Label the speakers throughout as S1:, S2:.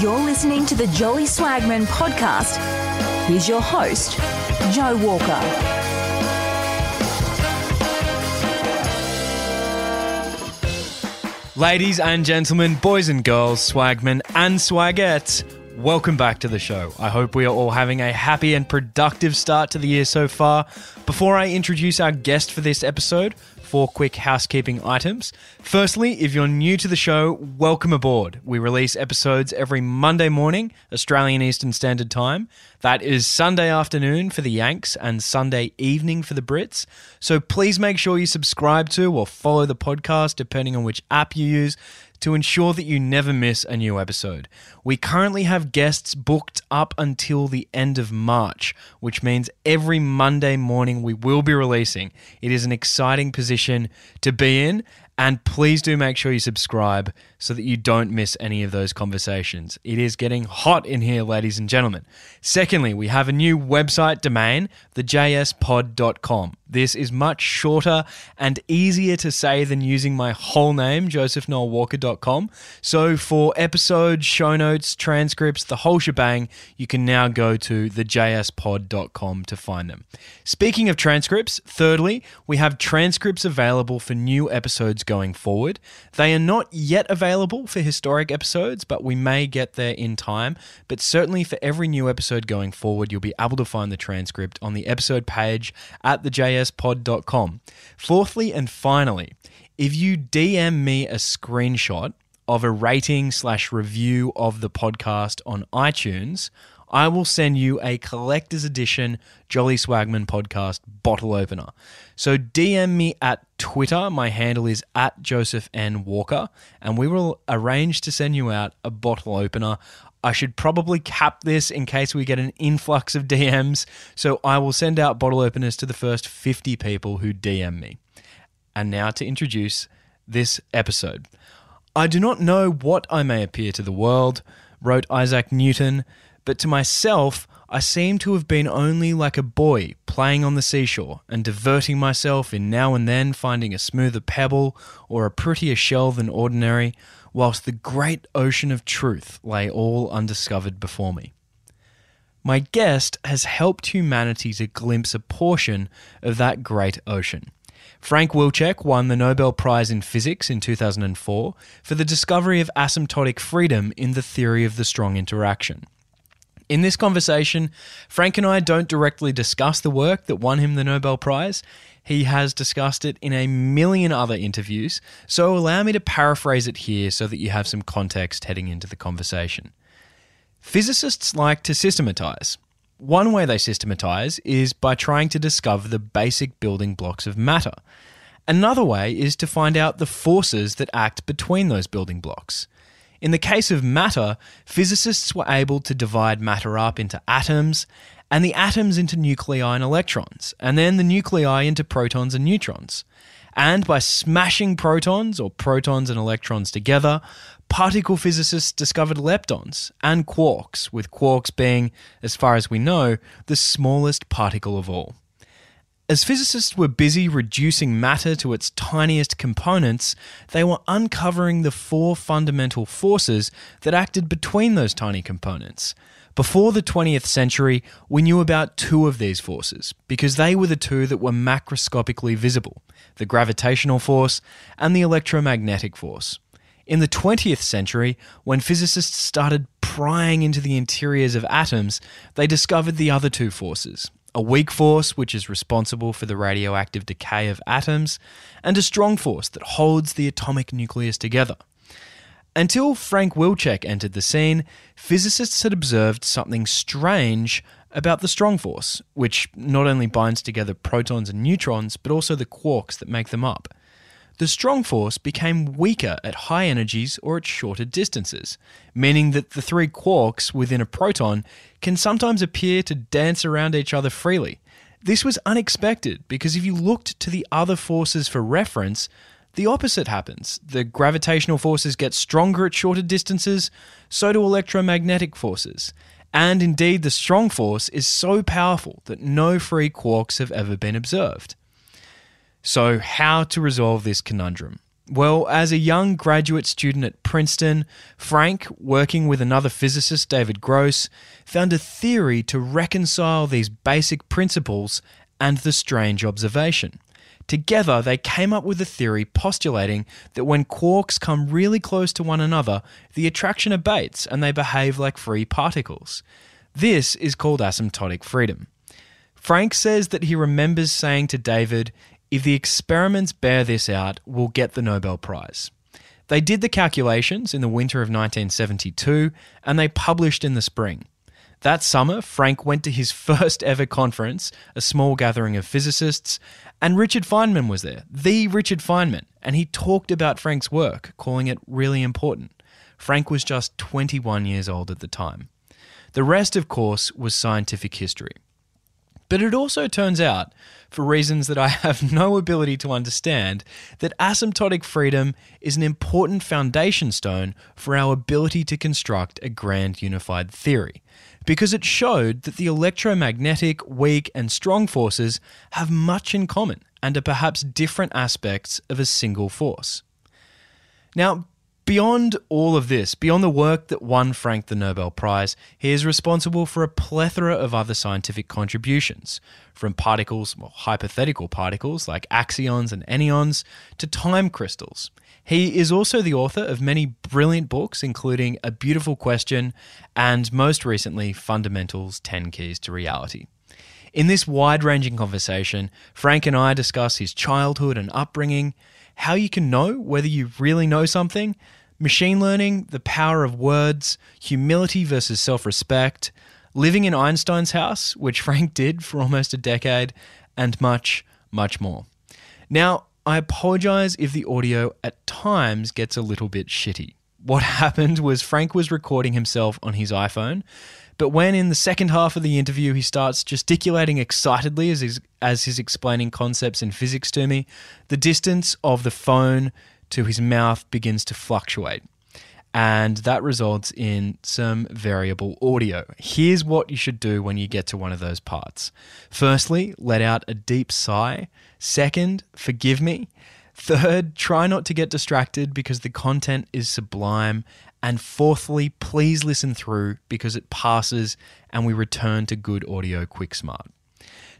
S1: You're listening to the Jolly Swagman podcast. Here's your host, Joe Walker.
S2: Ladies and gentlemen, boys and girls, swagmen and swagettes, welcome back to the show. I hope we are all having a happy and productive start to the year so far. Before I introduce our guest for this episode, four quick housekeeping items. Firstly, if you're new to the show, welcome aboard. We release episodes every Monday morning, Australian Eastern Standard Time. That is Sunday afternoon for the Yanks and Sunday evening for the Brits. So please make sure you subscribe to or follow the podcast, depending on which app you use to ensure that you never miss a new episode. We currently have guests booked up until the end of March, which means every Monday morning we will be releasing. It is an exciting position to be in, and please do make sure you subscribe so that you don't miss any of those conversations. It is getting hot in here, ladies and gentlemen. Secondly, we have a new website domain, thejspod.com. This is much shorter and easier to say than using my whole name, josephnoelwalker.com. So for episodes, show notes, transcripts, the whole shebang, you can now go to thejspod.com to find them. Speaking of transcripts, thirdly, we have transcripts available for new episodes going forward. They are not yet available for historic episodes, but we may get there in time. But certainly for every new episode going forward, you'll be able to find the transcript on the episode page at thejspod.com. Fourthly and finally, if you DM me a screenshot of a rating slash review of the podcast on iTunes, I will send you a collector's edition Jolly Swagman podcast bottle opener. So DM me at Twitter. My handle is at Joseph N. Walker, and we will arrange to send you out a bottle opener. I should probably cap this in case we get an influx of DMs. So I will send out bottle openers to the first 50 people who DM me. And now to introduce this episode. I do not know what I may appear to the world, wrote Isaac Newton, but to myself, I seem to have been only like a boy playing on the seashore and diverting myself in now and then finding a smoother pebble or a prettier shell than ordinary, whilst the great ocean of truth lay all undiscovered before me. My guest has helped humanity to glimpse a portion of that great ocean. Frank Wilczek won the Nobel Prize in Physics in 2004 for the discovery of asymptotic freedom in the theory of the strong interaction. In this conversation, Frank and I don't directly discuss the work that won him the Nobel Prize. He has discussed it in a million other interviews, so allow me to paraphrase it here so that you have some context heading into the conversation. Physicists like to systematize. One way they systematize is by trying to discover the basic building blocks of matter. Another way is to find out the forces that act between those building blocks. In the case of matter, physicists were able to divide matter up into atoms, and the atoms into nuclei and electrons, and then the nuclei into protons and neutrons. And by smashing protons or protons and electrons together, particle physicists discovered leptons and quarks, with quarks being, as far as we know, the smallest particle of all. As physicists were busy reducing matter to its tiniest components, they were uncovering the four fundamental forces that acted between those tiny components. Before the 20th century, we knew about two of these forces because they were the two that were macroscopically visible the gravitational force and the electromagnetic force. In the 20th century, when physicists started prying into the interiors of atoms, they discovered the other two forces a weak force, which is responsible for the radioactive decay of atoms, and a strong force that holds the atomic nucleus together. Until Frank Wilczek entered the scene, physicists had observed something strange about the strong force, which not only binds together protons and neutrons, but also the quarks that make them up the strong force became weaker at high energies or at shorter distances, meaning that the three quarks within a proton can sometimes appear to dance around each other freely. This was unexpected because if you looked to the other forces for reference, the opposite happens. The gravitational forces get stronger at shorter distances, so do electromagnetic forces. And indeed, the strong force is so powerful that no free quarks have ever been observed. So, how to resolve this conundrum? Well, as a young graduate student at Princeton, Frank, working with another physicist, David Gross, found a theory to reconcile these basic principles and the strange observation. Together, they came up with a theory postulating that when quarks come really close to one another, the attraction abates and they behave like free particles. This is called asymptotic freedom. Frank says that he remembers saying to David, if the experiments bear this out, we'll get the Nobel Prize. They did the calculations in the winter of 1972 and they published in the spring. That summer, Frank went to his first ever conference, a small gathering of physicists, and Richard Feynman was there, the Richard Feynman, and he talked about Frank's work, calling it really important. Frank was just 21 years old at the time. The rest, of course, was scientific history. But it also turns out, for reasons that I have no ability to understand, that asymptotic freedom is an important foundation stone for our ability to construct a grand unified theory. Because it showed that the electromagnetic, weak, and strong forces have much in common and are perhaps different aspects of a single force. Now, Beyond all of this, beyond the work that won Frank the Nobel Prize, he is responsible for a plethora of other scientific contributions, from particles, well, hypothetical particles like axions and anyons, to time crystals. He is also the author of many brilliant books, including A Beautiful Question and, most recently, Fundamentals 10 Keys to Reality. In this wide ranging conversation, Frank and I discuss his childhood and upbringing, how you can know whether you really know something, machine learning, the power of words, humility versus self respect, living in Einstein's house, which Frank did for almost a decade, and much, much more. Now, I apologize if the audio at times gets a little bit shitty. What happened was Frank was recording himself on his iPhone, but when in the second half of the interview he starts gesticulating excitedly as he's, as he's explaining concepts in physics to me, the distance of the phone to his mouth begins to fluctuate. And that results in some variable audio. Here's what you should do when you get to one of those parts. Firstly, let out a deep sigh. Second, forgive me. Third, try not to get distracted because the content is sublime. And fourthly, please listen through because it passes and we return to good audio quick smart.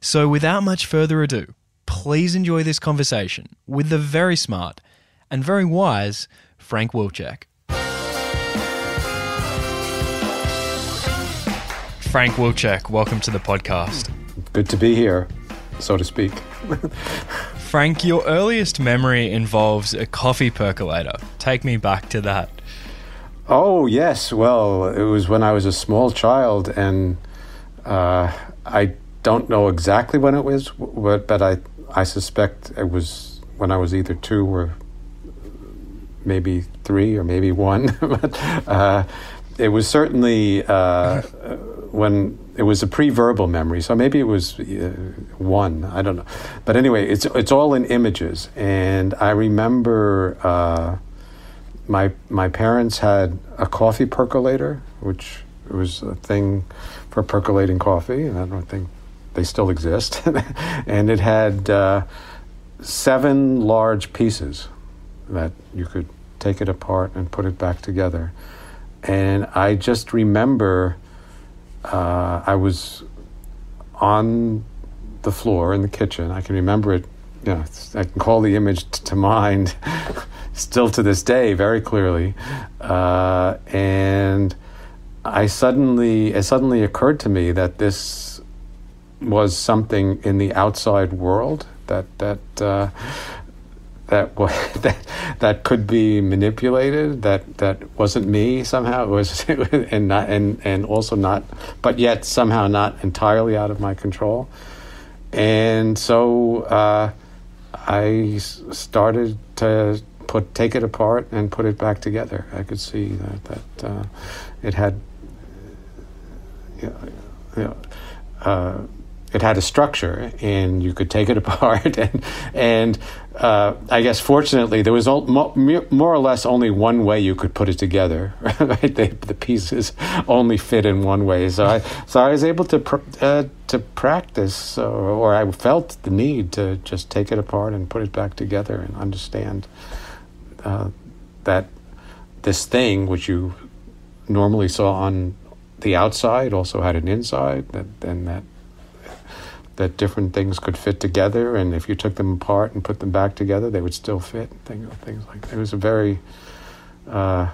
S2: So, without much further ado, please enjoy this conversation with the very smart and very wise Frank Wilczek. Frank Wilczek, welcome to the podcast.
S3: Good to be here, so to speak.
S2: Frank, your earliest memory involves a coffee percolator. Take me back to that.
S3: Oh, yes. Well, it was when I was a small child, and uh, I don't know exactly when it was, but, but I, I suspect it was when I was either two or maybe three or maybe one. but uh, it was certainly uh, when it was a pre-verbal memory, so maybe it was uh, one. I don't know, but anyway, it's it's all in images, and I remember uh, my my parents had a coffee percolator, which was a thing for percolating coffee, and I don't think they still exist, and it had uh, seven large pieces that you could take it apart and put it back together. And I just remember uh, I was on the floor in the kitchen. I can remember it, you know, I can call the image t- to mind still to this day very clearly. Uh, and I suddenly, it suddenly occurred to me that this was something in the outside world that, that, uh, that that that could be manipulated that that wasn't me somehow. It was and not and and also not but yet somehow not entirely out of my control. And so uh, I started to put take it apart and put it back together. I could see that that uh, it had you know, uh, it had a structure and you could take it apart and and uh, I guess fortunately there was all, more or less only one way you could put it together right? They, the pieces only fit in one way. So I so I was able to pr- uh, to practice or, or, I felt the need to just take it apart and put it back together and understand uh, that this thing which you normally saw on the outside also had an inside that and that that different things could fit together and if you took them apart and put them back together they would still fit things, things like that. it was a very uh,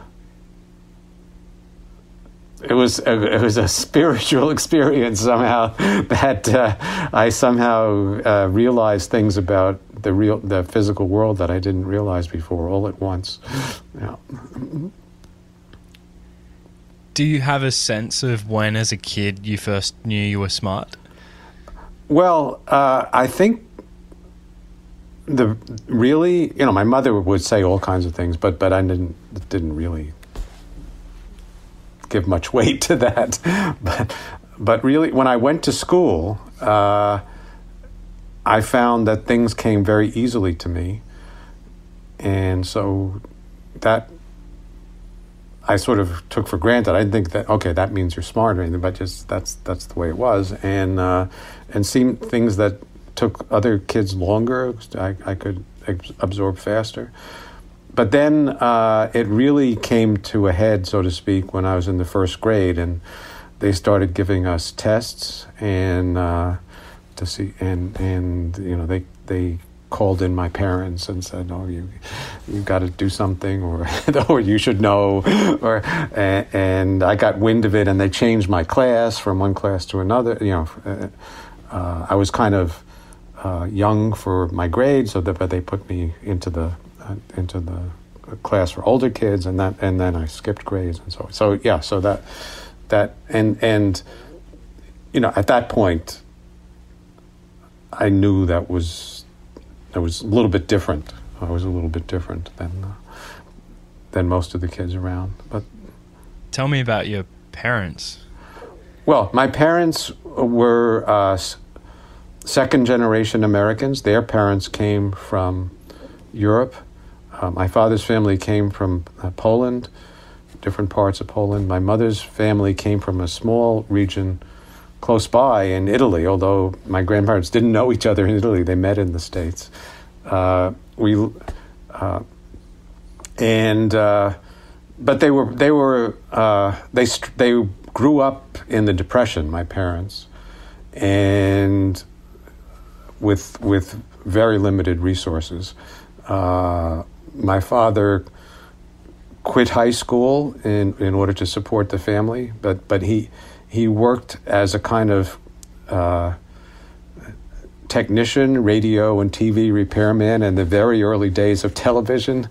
S3: it was a, it was a spiritual experience somehow that uh, I somehow uh, realized things about the real the physical world that I didn't realize before all at once. Yeah.
S2: Do you have a sense of when, as a kid, you first knew you were smart?
S3: Well, uh, I think the really, you know, my mother would say all kinds of things, but but I didn't didn't really give much weight to that. but but really, when I went to school, uh, I found that things came very easily to me, and so that I sort of took for granted. I didn't think that okay, that means you're smart or anything, but just that's that's the way it was. And uh, and seemed things that took other kids longer, I, I could absorb faster. But then uh, it really came to a head, so to speak, when I was in the first grade, and they started giving us tests and uh, to see and and you know they they called in my parents and said, "Oh, you you got to do something, or or you should know," or and, and, I got wind of it, and they changed my class from one class to another. You know, uh, uh, I was kind of uh, young for my grade, so that but they put me into the uh, into the class for older kids, and that and then I skipped grades and so so yeah, so that that and and you know at that point I knew that was I was a little bit different. I was a little bit different than uh, than most of the kids around. But
S2: tell me about your parents.
S3: Well, my parents were uh, second generation Americans. Their parents came from Europe. Uh, my father's family came from uh, Poland, different parts of Poland. My mother's family came from a small region close by in Italy, although my grandparents didn't know each other in Italy. They met in the States. Uh, we, uh, and, uh, but they were, they were, uh, they, they grew up in the Depression, my parents, and with, with very limited resources. Uh, my father quit high school in, in order to support the family, but, but he, he worked as a kind of uh, technician, radio and TV repairman in the very early days of television,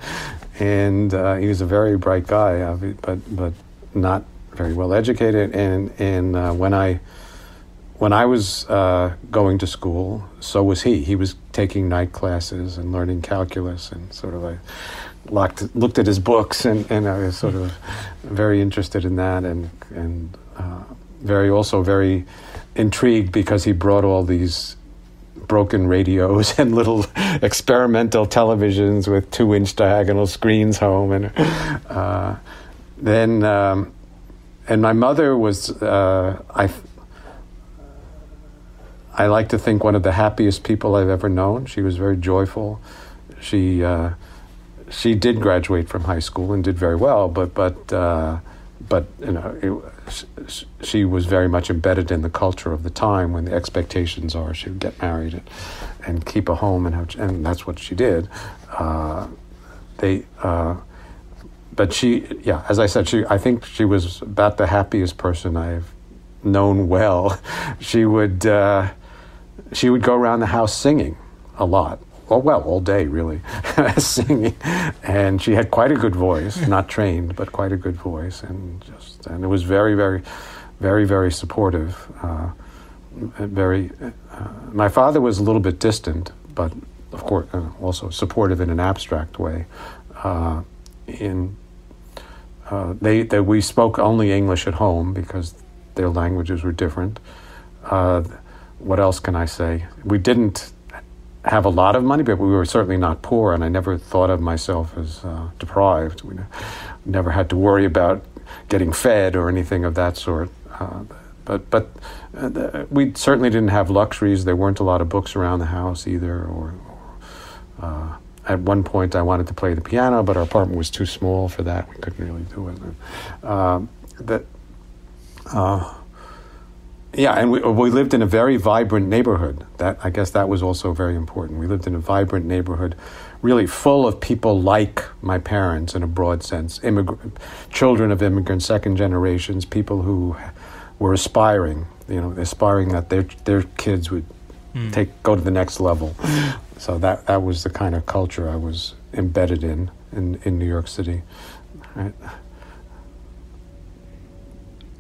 S3: and uh, he was a very bright guy, but but not very well educated. And and uh, when I when I was uh, going to school, so was he. He was taking night classes and learning calculus, and sort of I looked looked at his books, and, and I was sort of very interested in that, and and uh, very also very intrigued because he brought all these broken radios and little experimental televisions with two inch diagonal screens home and uh, then um, and my mother was uh, I I like to think one of the happiest people I've ever known. She was very joyful. She uh, she did graduate from high school and did very well, but but uh, but you know, it, she was very much embedded in the culture of the time when the expectations are she would get married and, and keep a home, and have, and that's what she did. Uh, they, uh, but she, yeah, as I said, she, I think she was about the happiest person I've known well. she would, uh, she would go around the house singing a lot oh well, all day really, singing, and she had quite a good voice, not trained, but quite a good voice, and just and it was very, very, very, very supportive. Uh, very, uh, my father was a little bit distant, but of course uh, also supportive in an abstract way. Uh, in uh, they, they we spoke only English at home because their languages were different. Uh, what else can I say? We didn't have a lot of money, but we were certainly not poor, and I never thought of myself as uh, deprived. We never had to worry about getting fed or anything of that sort. Uh, but but uh, we certainly didn't have luxuries. There weren't a lot of books around the house either, or, or uh, at one point I wanted to play the piano, but our apartment was too small for that. We couldn't really do it. That, uh, yeah, and we, we lived in a very vibrant neighborhood. That I guess that was also very important. We lived in a vibrant neighborhood, really full of people like my parents in a broad sense, immigrant, children of immigrants, second generations, people who were aspiring, you know, aspiring that their their kids would mm. take go to the next level. So that that was the kind of culture I was embedded in in, in New York City. Right.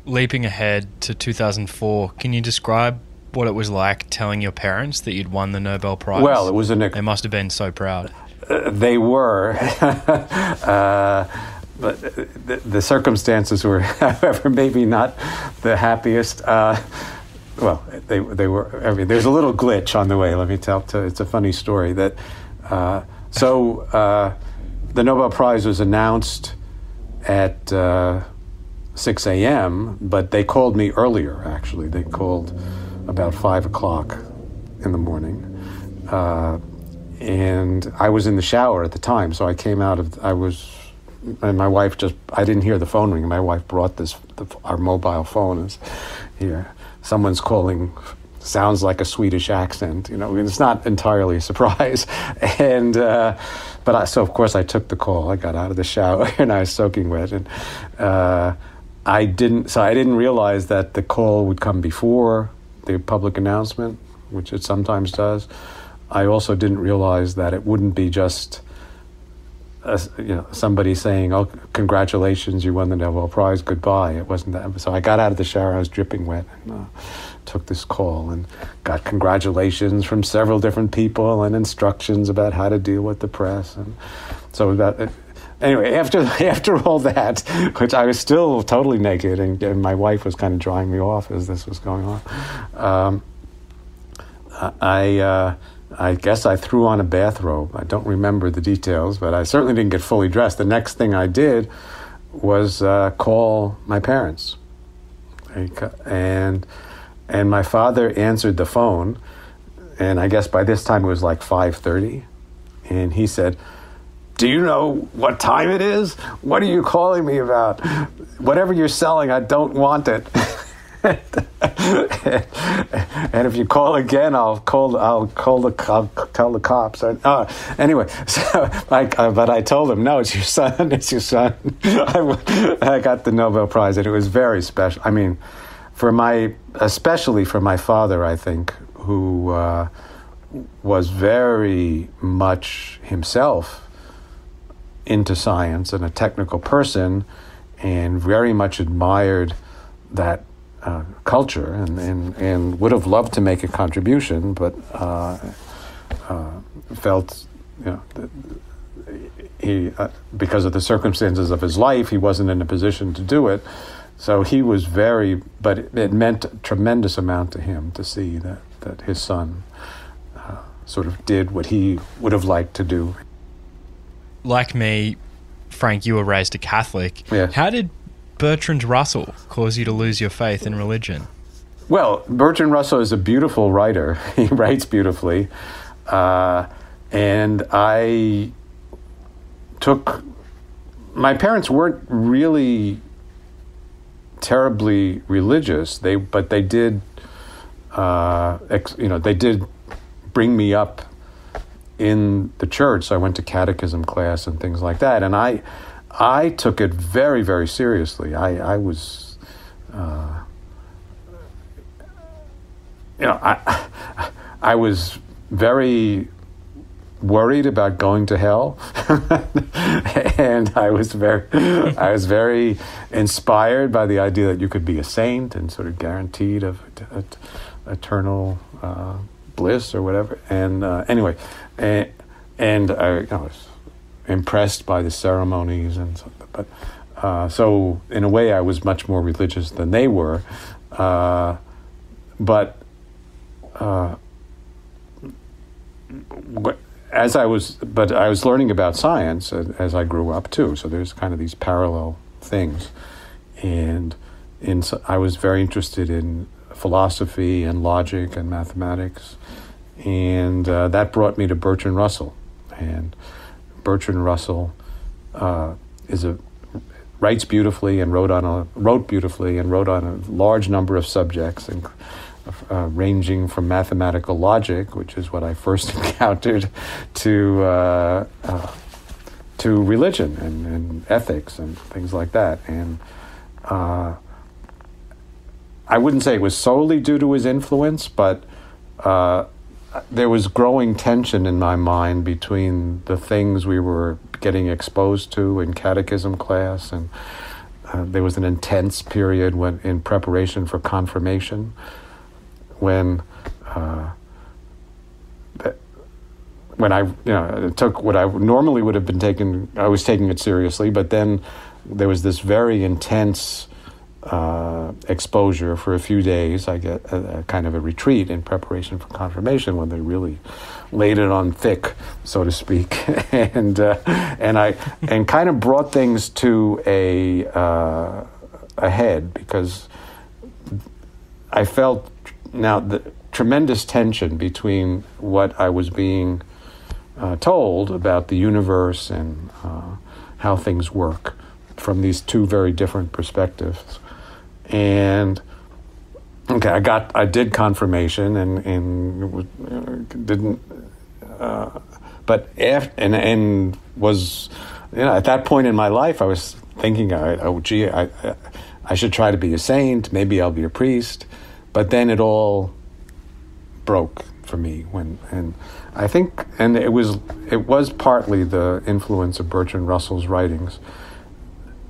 S2: Leaping ahead to 2004, can you describe what it was like telling your parents that you'd won the Nobel Prize?
S3: Well, it was an.
S2: They must have been so proud.
S3: Uh, they were. uh, but the, the, circumstances were, however, maybe not the happiest. Uh, well, they they were. I mean, there's a little glitch on the way. Let me tell. it's a funny story that. Uh, so uh, the Nobel Prize was announced at uh, 6 a.m., but they called me earlier. Actually, they called about five o'clock in the morning, uh, and I was in the shower at the time. So I came out of. I was and my wife just I didn't hear the phone ring. My wife brought this the, our mobile phone is here someone's calling sounds like a Swedish accent. You know, it's not entirely a surprise. And uh, but I, so of course I took the call. I got out of the shower and I was soaking wet, and uh, I didn't. So I didn't realize that the call would come before the public announcement, which it sometimes does. I also didn't realize that it wouldn't be just you know, somebody saying, "Oh, congratulations, you won the Nobel Prize. Goodbye." It wasn't that. So I got out of the shower. I was dripping wet, and uh, took this call and got congratulations from several different people and instructions about how to deal with the press. And so uh, anyway, after after all that, which I was still totally naked, and, and my wife was kind of drying me off as this was going on. Um, I. Uh, I guess I threw on a bathrobe. I don't remember the details, but I certainly didn't get fully dressed. The next thing I did was uh, call my parents, and and my father answered the phone, and I guess by this time it was like five thirty, and he said. Do you know what time it is? What are you calling me about? Whatever you're selling, I don't want it. and if you call again, I'll call. I'll call the. I'll tell the cops. uh, anyway, so I, uh, but I told him, no, it's your son. It's your son. I, I got the Nobel Prize, and it was very special. I mean, for my, especially for my father, I think, who uh, was very much himself into science and a technical person, and very much admired that uh, culture and, and, and would have loved to make a contribution, but uh, uh, felt, you know, he, uh, because of the circumstances of his life, he wasn't in a position to do it. So he was very, but it, meant a tremendous amount to him to see that, that his son uh, sort of did what he would have liked to do.
S2: Like me, Frank, you were raised a Catholic.
S3: Yes.
S2: How did Bertrand Russell cause you to lose your faith in religion?
S3: Well, Bertrand Russell is a beautiful writer. he writes beautifully. Uh, and I took. My parents weren't really terribly religious. They, but they did, uh, ex, you know, they did bring me up in the church. So I went to catechism class and things like that. And I, I took it very, very seriously. I, I was, uh, you know, I, I was very worried about going to hell, and I was very, I was very inspired by the idea that you could be a saint and sort of guaranteed of eternal uh, bliss or whatever. And uh, anyway, and, and I, I was impressed by the ceremonies and so, but uh, so in a way I was much more religious than they were, uh, but uh, as I was but I was learning about science as I grew up too. So there's kind of these parallel things, and in I was very interested in philosophy and logic and mathematics, and uh, that brought me to Bertrand Russell and Bertrand Russell uh, is a writes beautifully and wrote on a wrote beautifully and wrote on a large number of subjects, and, uh, ranging from mathematical logic, which is what I first encountered, to uh, uh, to religion and, and, ethics and things like that. And uh, I wouldn't say it was solely due to his influence, but uh, there was growing tension in my mind between the things we were getting exposed to in catechism class, and uh, there was an intense period when in preparation for confirmation, when uh, when I you know took what I normally would have been taken, I was taking it seriously, but then there was this very intense uh, exposure for a few days. I get a, a, kind of a retreat in preparation for confirmation when they really laid it on thick, so to speak, and uh, and I and kind of brought things to a uh, a head because I felt now the tremendous tension between what I was being uh, told about the universe and uh, how things work from these two very different perspectives and okay, I got I did confirmation and and didn't, uh, but after, and and was you know at that point in my life I was thinking oh gee I I should try to be a saint maybe I'll be a priest, but then it all broke for me when and I think and it was it was partly the influence of Bertrand Russell's writings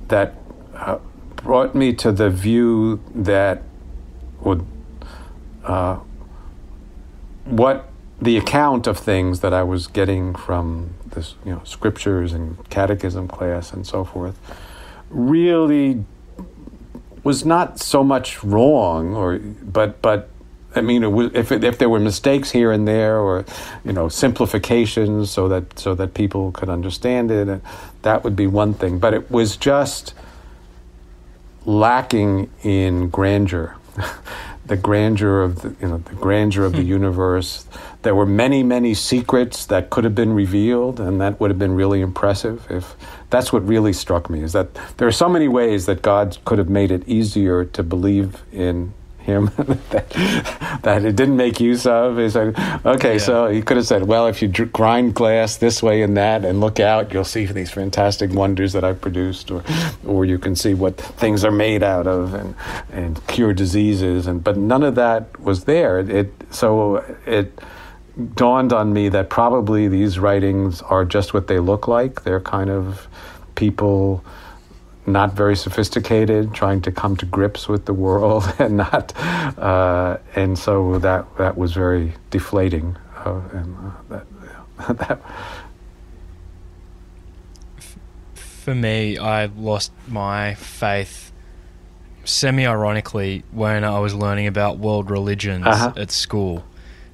S3: that. Uh, brought me to the view that would uh, what the account of things that I was getting from this, you know, scriptures and catechism class and so forth, really was not so much wrong, or but but I mean, if it, if there were mistakes here and there, or you know, simplifications so that so that people could understand it, that would be one thing. But it was just lacking in grandeur. the grandeur of the, you know the grandeur of the hmm. universe. There were many, many secrets that could have been revealed, and that would have been really impressive. If that's what really struck me is that there are so many ways that God could have made it easier to believe in him that, that it didn't make use of. He said, okay, yeah. so he could have said, well, if you grind glass this way and that and look out, you'll see these fantastic wonders that I've produced, or, or you can see what things are made out of and, and cure diseases. And, but none of that was there. It, so it dawned on me that probably these writings are just what they look like. They're kind of people not very sophisticated, trying to come to grips with the world, and not, uh, and so that that was very deflating, uh, and uh, that, that.
S2: For me, I lost my faith semi-ironically when I was learning about world religions uh-huh. at school,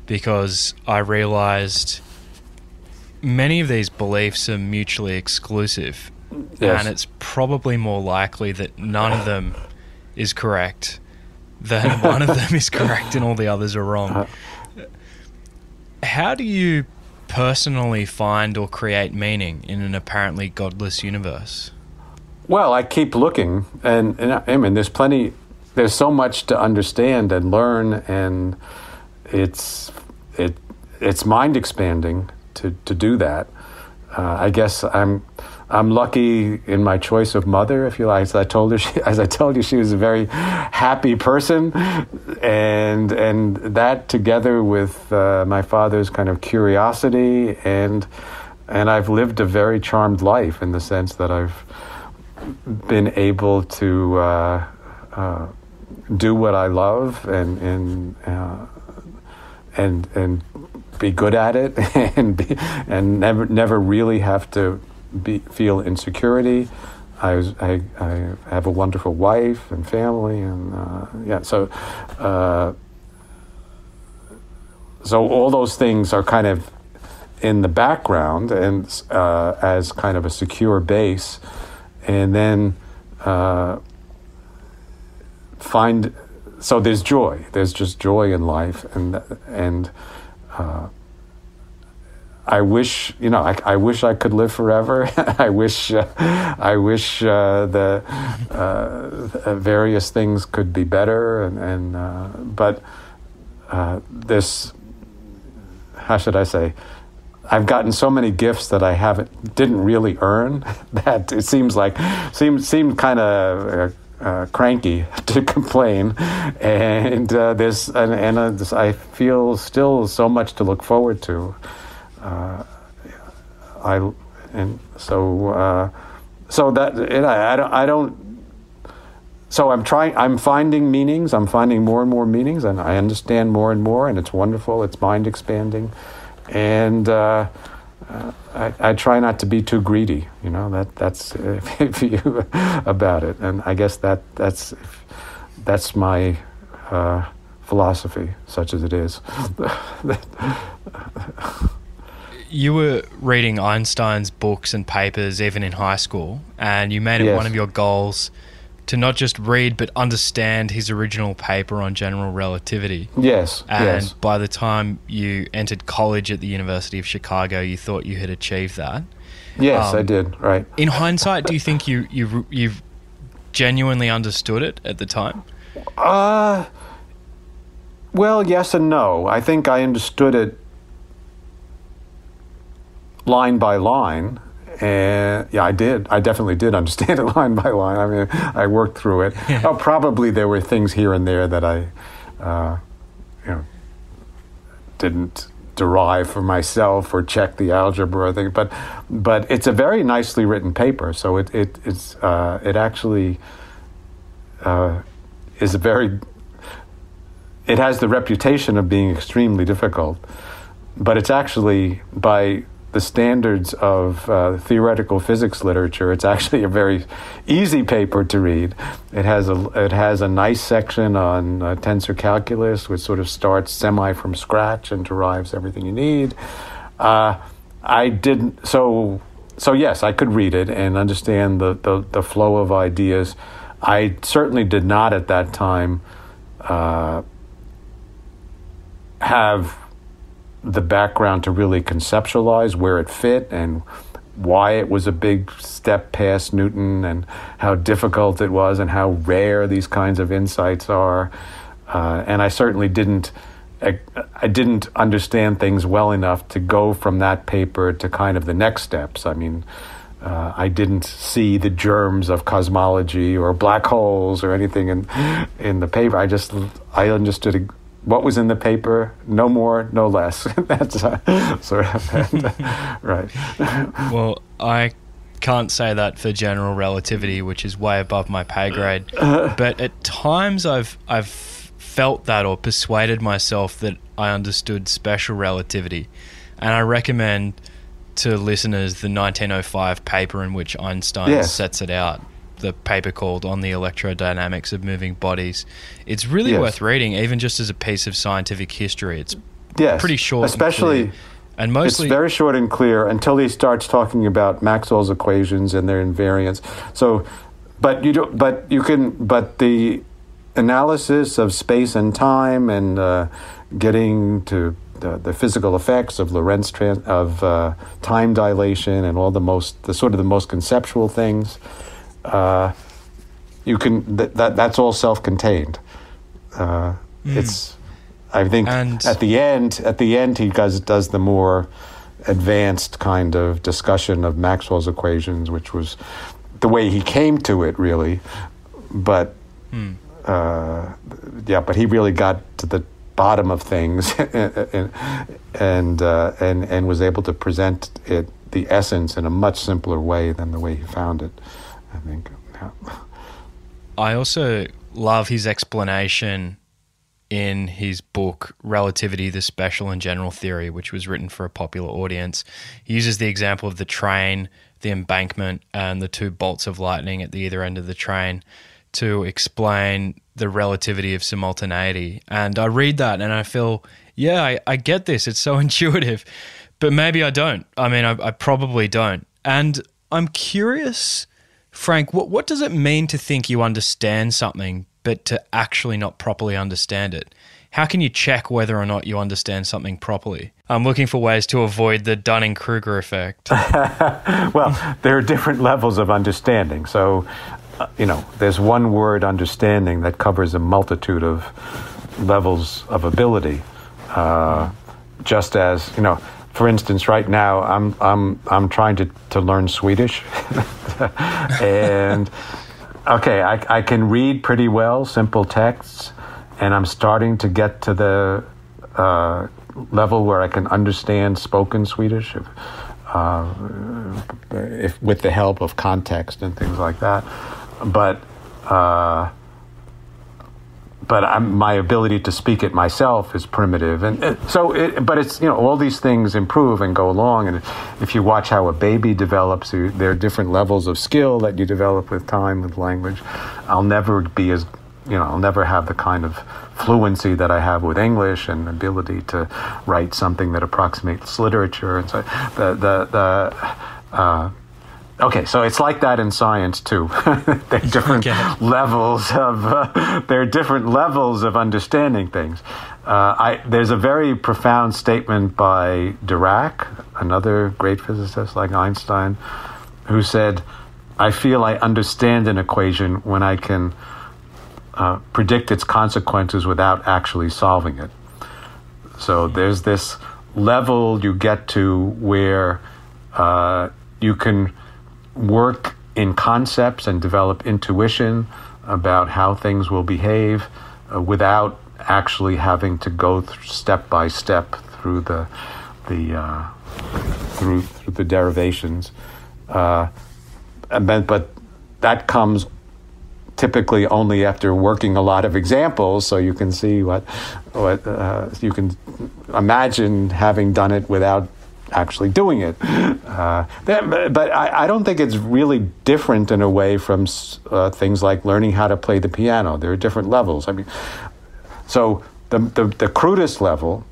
S2: because I realized many of these beliefs are mutually exclusive yes. and it's probably more likely that none of them is correct than one of them is correct and all the others are wrong. Uh-huh. How do you personally find or create meaning in an apparently godless universe?
S3: Well, I keep looking, and, and I mean, there's plenty, there's so much to understand and learn, and it's it it's mind expanding to to do that. Uh, I guess I'm I'm lucky in my choice of mother, if you like. As I told her, she, as I told you, she was a very happy person, and and that together with uh, my father's kind of curiosity and and I've lived a very charmed life in the sense that I've been able to uh, uh, do what I love and and uh, and and be good at it and be, and never never really have to be, feel insecurity. I, was, I, I, have a wonderful wife and family, and uh, yeah, so uh, so all those things are kind of in the background and uh, as kind of a secure base, and then uh, find so there's joy. There's just joy in life, and and uh, I wish you know I, I wish I could live forever. I wish uh, I wish uh, the uh, various things could be better and, and uh, but uh, this how should I say I've gotten so many gifts that I haven't didn't really earn that it seems like seemed seemed kind of uh, cranky to complain, and uh, there's and, and uh, I feel still so much to look forward to. Uh, I and so uh, so that I, I don't I don't. So I'm trying. I'm finding meanings. I'm finding more and more meanings, and I understand more and more, and it's wonderful. It's mind expanding, and uh, I, I, try not to be too greedy. You know that that's if you about it, and I guess that that's that's my uh, philosophy, such as it is.
S2: you were reading Einstein's books and papers even in high school, and you made it yes. one of your goals to not just read but understand his original paper on general relativity.
S3: Yes.
S2: And
S3: yes.
S2: by the time you entered college at the University of Chicago, you thought you had achieved that.
S3: Yes, um, I did. Right.
S2: In hindsight, do you think you you you've genuinely understood it at the time?
S3: Uh well, yes and no. I think I understood it line by line and yeah, I did. I definitely did understand it line by line. I mean, I worked through it. Yeah. Oh, probably there were things here and there that I, uh, you know, didn't derive for myself or check the algebra or thing. But, but it's a very nicely written paper. So it it it's uh, it actually uh, is a very. It has the reputation of being extremely difficult, but it's actually by the standards of uh, theoretical physics literature, it's actually a very easy paper to read. It has a it has a nice section on uh, tensor calculus, which sort of starts semi from scratch and derives everything you need. Uh, I didn't so so yes, I could read it and understand the, the, the flow of ideas. I certainly did not at that time uh, have the background to really conceptualize where it fit and why it was a big step past Newton and how difficult it was and how rare these kinds of insights are. Uh, and I certainly didn't. I, I, didn't understand things well enough to go from that paper to kind of the next steps. I mean, uh, I didn't see the germs of cosmology or black holes or anything in in the paper. I just I understood what was in the paper, no more, no less. That's uh, sort of right.
S2: well, I can't say that for general relativity, which is way above my pay grade. but at times, I've I've felt that or persuaded myself that I understood special relativity, and I recommend to listeners the 1905 paper in which Einstein yes. sets it out the paper called On the Electrodynamics of Moving Bodies. It's really yes. worth reading, even just as a piece of scientific history. It's yes. pretty short,
S3: especially.
S2: And, and mostly,
S3: it's very short and clear until he starts talking about Maxwell's equations and their invariance. So, but you do, but you can, but the analysis of space and time and uh, getting to the, the, physical effects of Lorentz trans, of uh, time dilation and all the most the sort of the most conceptual things uh, you can th- that that's all self-contained. Uh, mm. It's I think and at the end at the end he does does the more advanced kind of discussion of Maxwell's equations, which was the way he came to it really, but. Mm. Uh, yeah, but he really got to the bottom of things and and, uh, and and was able to present it the essence in a much simpler way than the way he found it. I think.
S2: I also love his explanation in his book Relativity, the Special and General Theory, which was written for a popular audience. He uses the example of the train, the embankment, and the two bolts of lightning at the either end of the train to explain the relativity of simultaneity. And I read that and I feel, yeah, I, I get this. It's so intuitive, but maybe I don't. I mean, I, I probably don't. And I'm curious Frank, what, what does it mean to think you understand something, but to actually not properly understand it? how can you check whether or not you understand something properly? I'm looking for ways to avoid the Dunning Kruger effect.
S3: well, there are different levels of understanding. So, uh, you know, there's one word understanding that covers a multitude of levels of ability. Uh, just as, you know, for instance, right now I'm I'm I'm trying to, to learn Swedish, and okay, I, I can read pretty well simple texts, and I'm starting to get to the uh, level where I can understand spoken Swedish, if, uh, if with the help of context and things like that. But uh, but I'm, my ability to speak it myself is primitive, and, and so. It, but it's you know all these things improve and go along, and if you watch how a baby develops, there are different levels of skill that you develop with time with language. I'll never be as you know I'll never have the kind of fluency that I have with English and ability to write something that approximates literature, and so the the the. Uh, Okay, so it's like that in science too. there are different levels of uh, there are different levels of understanding things. Uh, I, there's a very profound statement by Dirac, another great physicist like Einstein, who said, "I feel I understand an equation when I can uh, predict its consequences without actually solving it." So there's this level you get to where uh, you can work in concepts and develop intuition about how things will behave uh, without actually having to go step by step through the the uh, through through the derivations. Uh, but, but that comes typically only after working a lot of examples, so you can see what what uh, you can imagine having done it without actually doing it. Uh, but I, I, don't think it's really different in a way from uh, things like learning how to play the piano. There are different levels. I mean, so the, the, the crudest level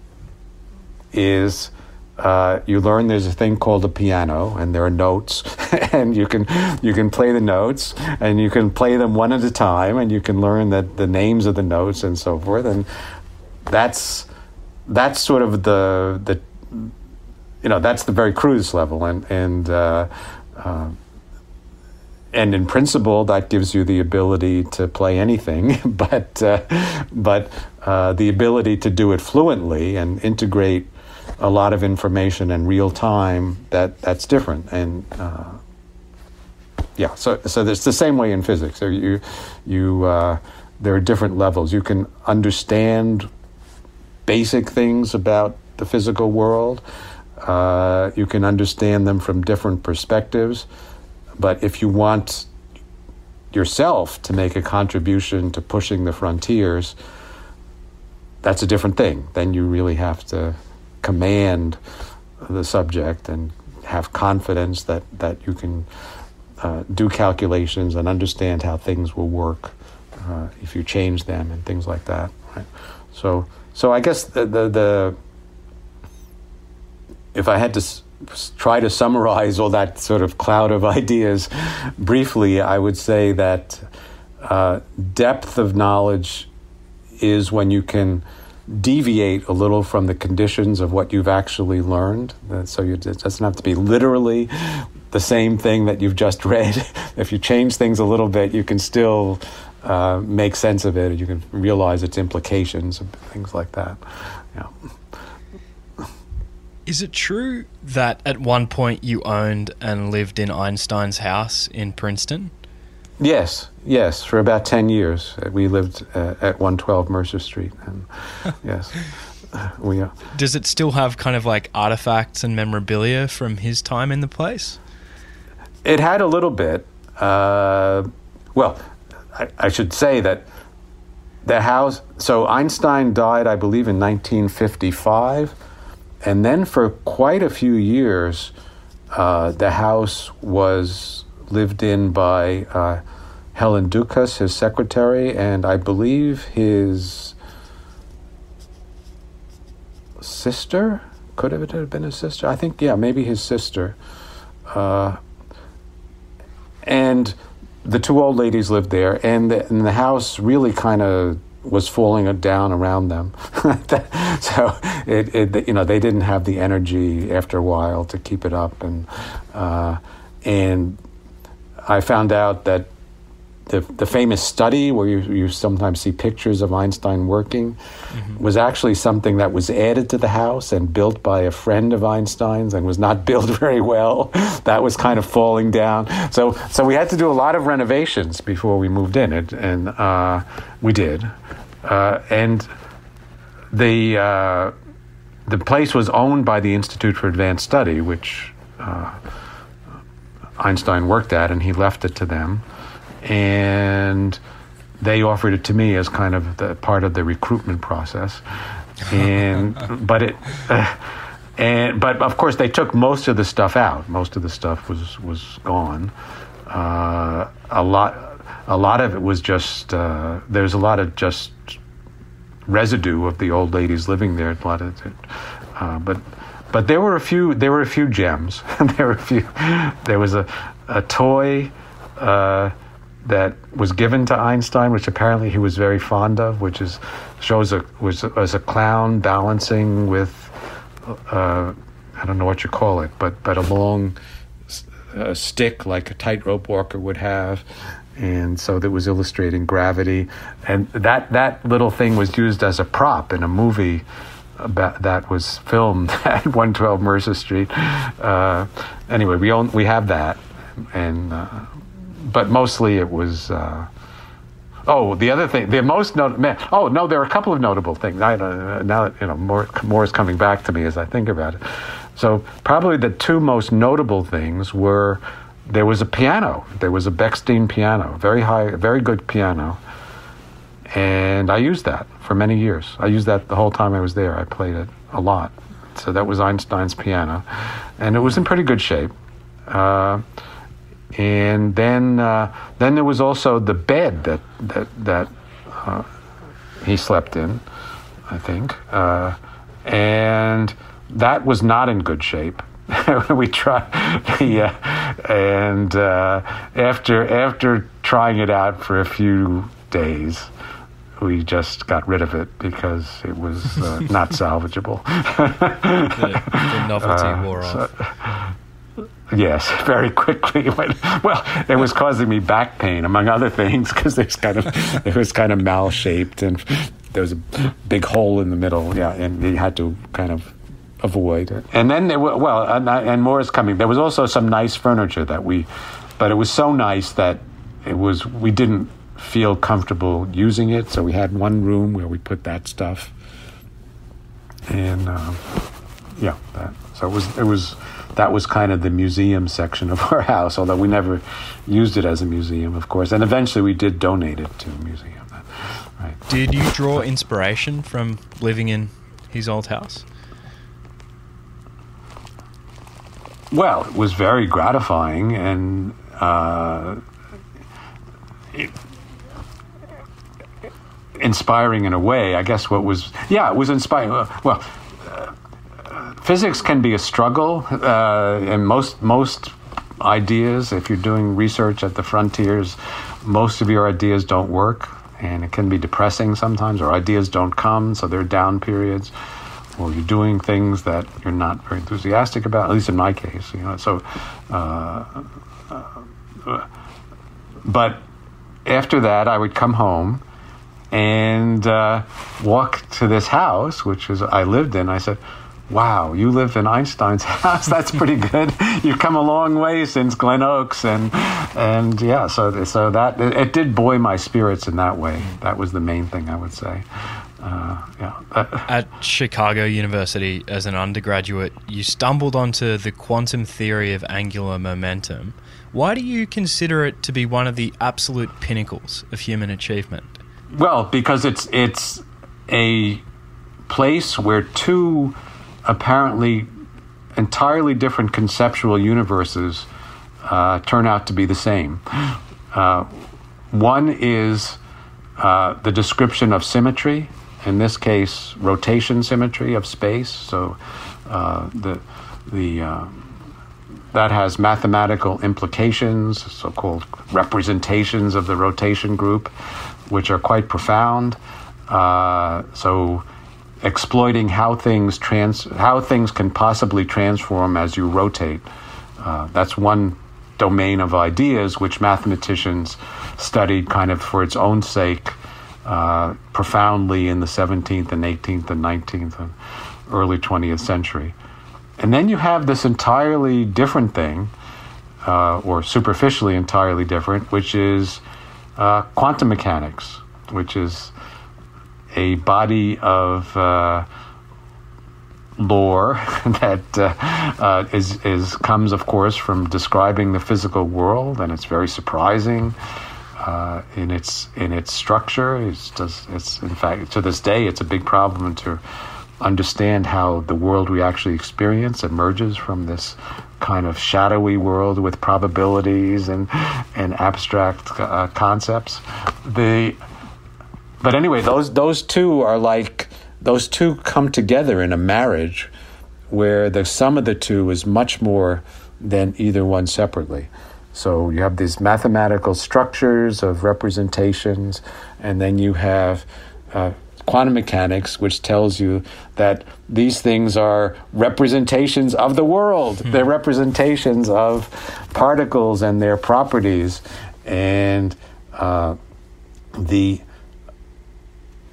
S3: is uh, you learn there's a thing called a piano and there are notes and you can you can play the notes and you can play them one at a time and you can learn that the names of the notes and so forth and that's that's sort of the the you know that's the very crudest level, and and uh, uh, and in principle that gives you the ability to play anything, but uh, but uh, the ability to do it fluently and integrate a lot of information in real time that that's different and. Uh, yeah, so so it's the same way in physics. So you you uh, there are different levels. You can understand basic things about the physical world, uh, you can understand them from different perspectives. But if you want yourself to make a contribution to pushing the frontiers, that's a different thing. Then you really have to command the subject and have confidence that, that you can uh, do calculations and understand how things will work uh, if you change them and things like that. Right? So, so I guess the, the, the if I had to s- try to summarize all that sort of cloud of ideas briefly, I would say that uh, depth of knowledge is when you can deviate a little from the conditions of what you've actually learned. So you, it doesn't have to be literally the same thing that you've just read. if you change things a little bit, you can still uh, make sense of it. You can realize its implications and things like that. Yeah.
S2: Is it true that at one point you owned and lived in Einstein's house in Princeton?
S3: Yes, yes. For about 10 years, uh, we lived uh, at 112 Mercer Street. And yes, we. Uh,
S2: Does it still have kind of like artifacts and memorabilia from his time in the place?
S3: It had a little bit. Uh, well, I, I should say that the house. So Einstein died, I believe, in 1955 and then for quite a few years, uh, the house was lived in by uh, Helen Dukas, his secretary, and I believe his sister. Could have it been his sister? I think, yeah, maybe his sister. Uh, and the two old ladies lived there, and the, and the house really kind of was falling down around them. so it, it, you know, they didn't have the energy after a while to keep it up, and uh, and I found out that the, the famous study where you, you sometimes see pictures of Einstein working mm-hmm. was actually something that was added to the house and built by a friend of Einstein's and was not built very well. that was kind of falling down. So, so we had to do a lot of renovations before we moved in, it, and uh, we did. Uh, and the, uh, the place was owned by the Institute for Advanced Study, which uh, Einstein worked at, and he left it to them and they offered it to me as kind of the part of the recruitment process. And but it. Uh, and but of course they took most of the stuff out. Most of the stuff was was gone. Uh, a lot, a lot of it was just. Uh, there's a lot of just residue of the old ladies living there. A lot of it, uh, but but there were a few. There were a few gems. there were a few. There was a a toy. That was given to Einstein, which apparently he was very fond of, which is shows a was as a clown balancing with uh, I don't know what you call it, but but a long uh, stick like a tightrope walker would have, and so that was illustrating gravity, and that that little thing was used as a prop in a movie. About, that was filmed at 112 Mercer Street. Uh, anyway, we own we have that, and uh, but mostly it was. Uh, oh, the other thing, the most notable. Oh no, there are a couple of notable things. I, uh, now that you know more, more is coming back to me as I think about it. So probably the two most notable things were there was a piano. There was a Bechstein piano, very high, very good piano, and I used that for many years. I used that the whole time I was there. I played it a lot. So that was Einstein's piano, and it was in pretty good shape. Uh, and then uh, then there was also the bed that that that uh, he slept in, I think, uh, and that was not in good shape. we tried, yeah, and uh, after after trying it out for a few days, we just got rid of it because it was uh, not salvageable.
S2: the, the novelty uh, wore off. So,
S3: Yes, very quickly. But, well, it was causing me back pain, among other things, because it was kind of it was kind of mal shaped, and there was a big hole in the middle. Yeah, and you had to kind of avoid it. And then there were well, and, and more is coming. There was also some nice furniture that we, but it was so nice that it was we didn't feel comfortable using it, so we had one room where we put that stuff, and um, yeah, that. So it was it was that was kind of the museum section of our house, although we never used it as a museum, of course. And eventually we did donate it to a museum.
S2: Right. Did you draw inspiration from living in his old house?
S3: Well, it was very gratifying and uh, it, inspiring in a way. I guess what was, yeah, it was inspiring. Well, physics can be a struggle, uh, and most most ideas, if you're doing research at the frontiers, most of your ideas don't work, and it can be depressing sometimes, or ideas don't come, so there are down periods, or you're doing things that you're not very enthusiastic about. At least in my case, you know. So, uh, uh, but after that, I would come home and uh, walk to this house, which was I lived in. I said wow, you live in Einstein's house. That's pretty good. You've come a long way since Glen Oaks, and and yeah, so so that it, it did buoy my spirits in that way. That was the main thing I would say. Uh, yeah.
S2: At Chicago University, as an undergraduate, you stumbled onto the quantum theory of angular momentum. Why do you consider it to be one of the absolute pinnacles of human achievement?
S3: Well, because it's it's a place where two apparently entirely different conceptual universes uh, turn out to be the same. Uh, one is uh, the description of symmetry, in this case, rotation symmetry of space. So uh, the the uh, that has mathematical implications, so-called representations of the rotation group, which are quite profound. Uh, so exploiting how things trans how things can possibly transform as you rotate. Uh, that's one domain of ideas which mathematicians studied kind of for its own sake uh, profoundly in the 17th and 18th and 19th and early 20th century. And then you have this entirely different thing, uh, or superficially entirely different, which is uh, quantum mechanics, which is a body of uh, lore that uh, uh, is is comes, of course, from describing the physical world, and it's very surprising uh, in its in its structure. It's just it's in fact to this day it's a big problem to understand how the world we actually experience emerges from this kind of shadowy world with probabilities and and abstract uh, concepts. The but anyway, those those two are like those two come together in a marriage where the sum of the two is much more than either one separately. So you have these mathematical structures of representations, and then you have uh, quantum mechanics, which tells you that these things are representations of the world. Mm-hmm. They're representations of particles and their properties, and uh, the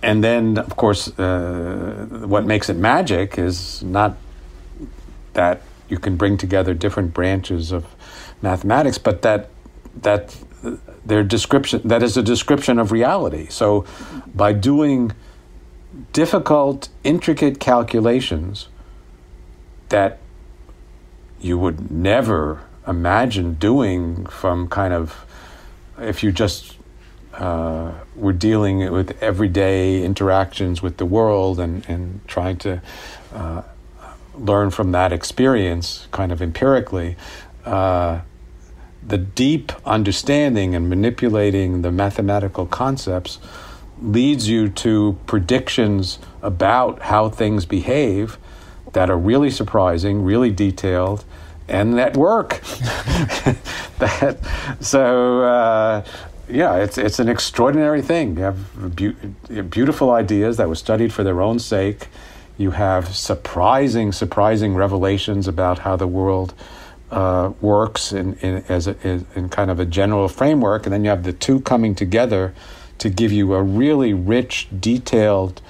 S3: and then, of course, uh, what makes it magic is not that you can bring together different branches of mathematics, but that that their description that is a description of reality. So, by doing difficult, intricate calculations that you would never imagine doing from kind of if you just uh, we're dealing with everyday interactions with the world and, and trying to uh, learn from that experience kind of empirically. Uh, the deep understanding and manipulating the mathematical concepts leads you to predictions about how things behave that are really surprising, really detailed, and that work. that so uh, yeah, it's it's an extraordinary thing. You have be- beautiful ideas that were studied for their own sake. You have surprising, surprising revelations about how the world uh, works in, in as a, in kind of a general framework, and then you have the two coming together to give you a really rich, detailed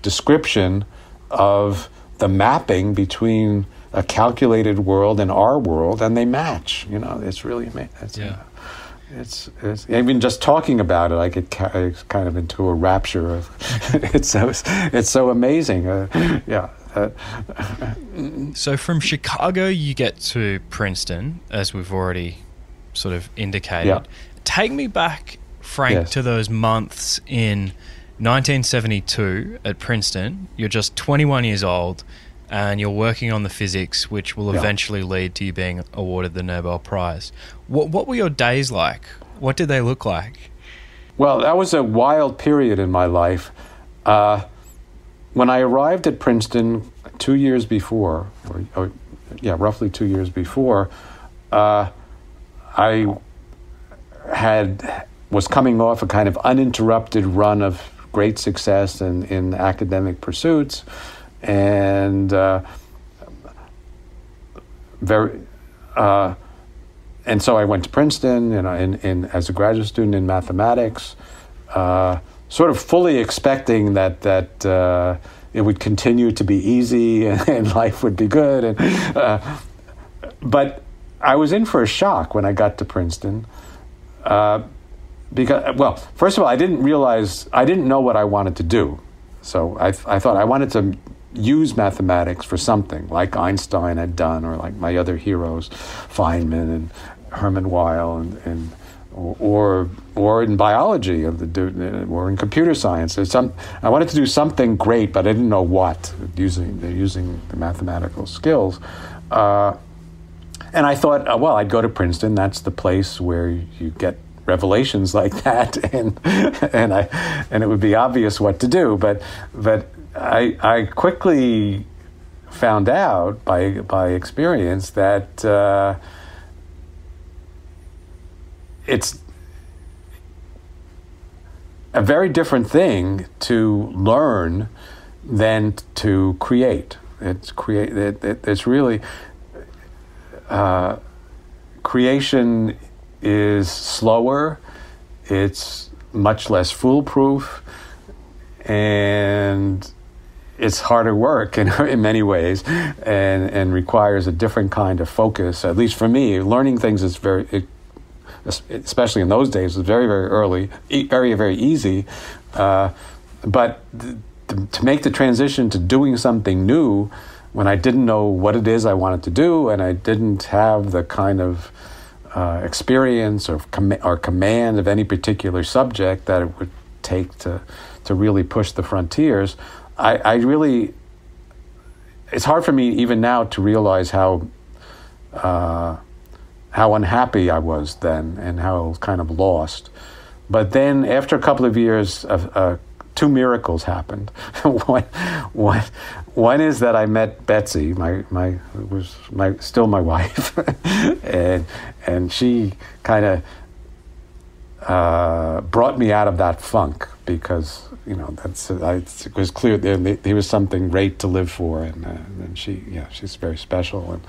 S3: description of the mapping between a calculated world and our world, and they match. You know, it's really amazing.
S2: Yeah
S3: it's, it's even just talking about it, I get ca- kind of into a rapture of it's so it's so amazing. Uh, yeah. Uh,
S2: so from Chicago, you get to Princeton, as we've already sort of indicated.
S3: Yeah.
S2: Take me back, Frank, yes. to those months in 1972 at Princeton. You're just 21 years old and you're working on the physics, which will yeah. eventually lead to you being awarded the Nobel Prize. What, what were your days like? What did they look like?
S3: Well, that was a wild period in my life. Uh, when I arrived at Princeton two years before, or, or yeah, roughly two years before, uh, I had was coming off a kind of uninterrupted run of great success in, in academic pursuits and uh, very. Uh, and so I went to Princeton, you know, in, in, as a graduate student in mathematics, uh, sort of fully expecting that that uh, it would continue to be easy and, and life would be good. And, uh, but I was in for a shock when I got to Princeton. Because, well, first of all, I didn't realize, I didn't know what I wanted to do. So I, I thought I wanted to use mathematics for something, like Einstein had done, or like my other heroes, Feynman and Hermann Weyl, and, and or or in biology, or in computer science. There's some, I wanted to do something great, but I didn't know what using using the mathematical skills. Uh, and I thought, uh, well, I'd go to Princeton. That's the place where you get revelations like that, and and I and it would be obvious what to do. But but I, I quickly found out by by experience that uh, it's a very different thing to learn than to create. It's create. It, it, it's really uh, creation is slower. It's much less foolproof, and it's harder work in, in many ways, and and requires a different kind of focus. At least for me, learning things is very. It, especially in those days, was very, very early, very, very easy. Uh, but th- to make the transition to doing something new when I didn't know what it is I wanted to do and I didn't have the kind of uh, experience or, com- or command of any particular subject that it would take to, to really push the frontiers, I, I really, it's hard for me even now to realize how, uh, how unhappy I was then and how kind of lost. But then after a couple of years uh, two miracles happened. one, one, one is that I met Betsy, my my was my still my wife, and and she kind of uh, brought me out of that funk because you know that's I, it was clear there, there was something great to live for, and, uh, and she yeah she's very special, and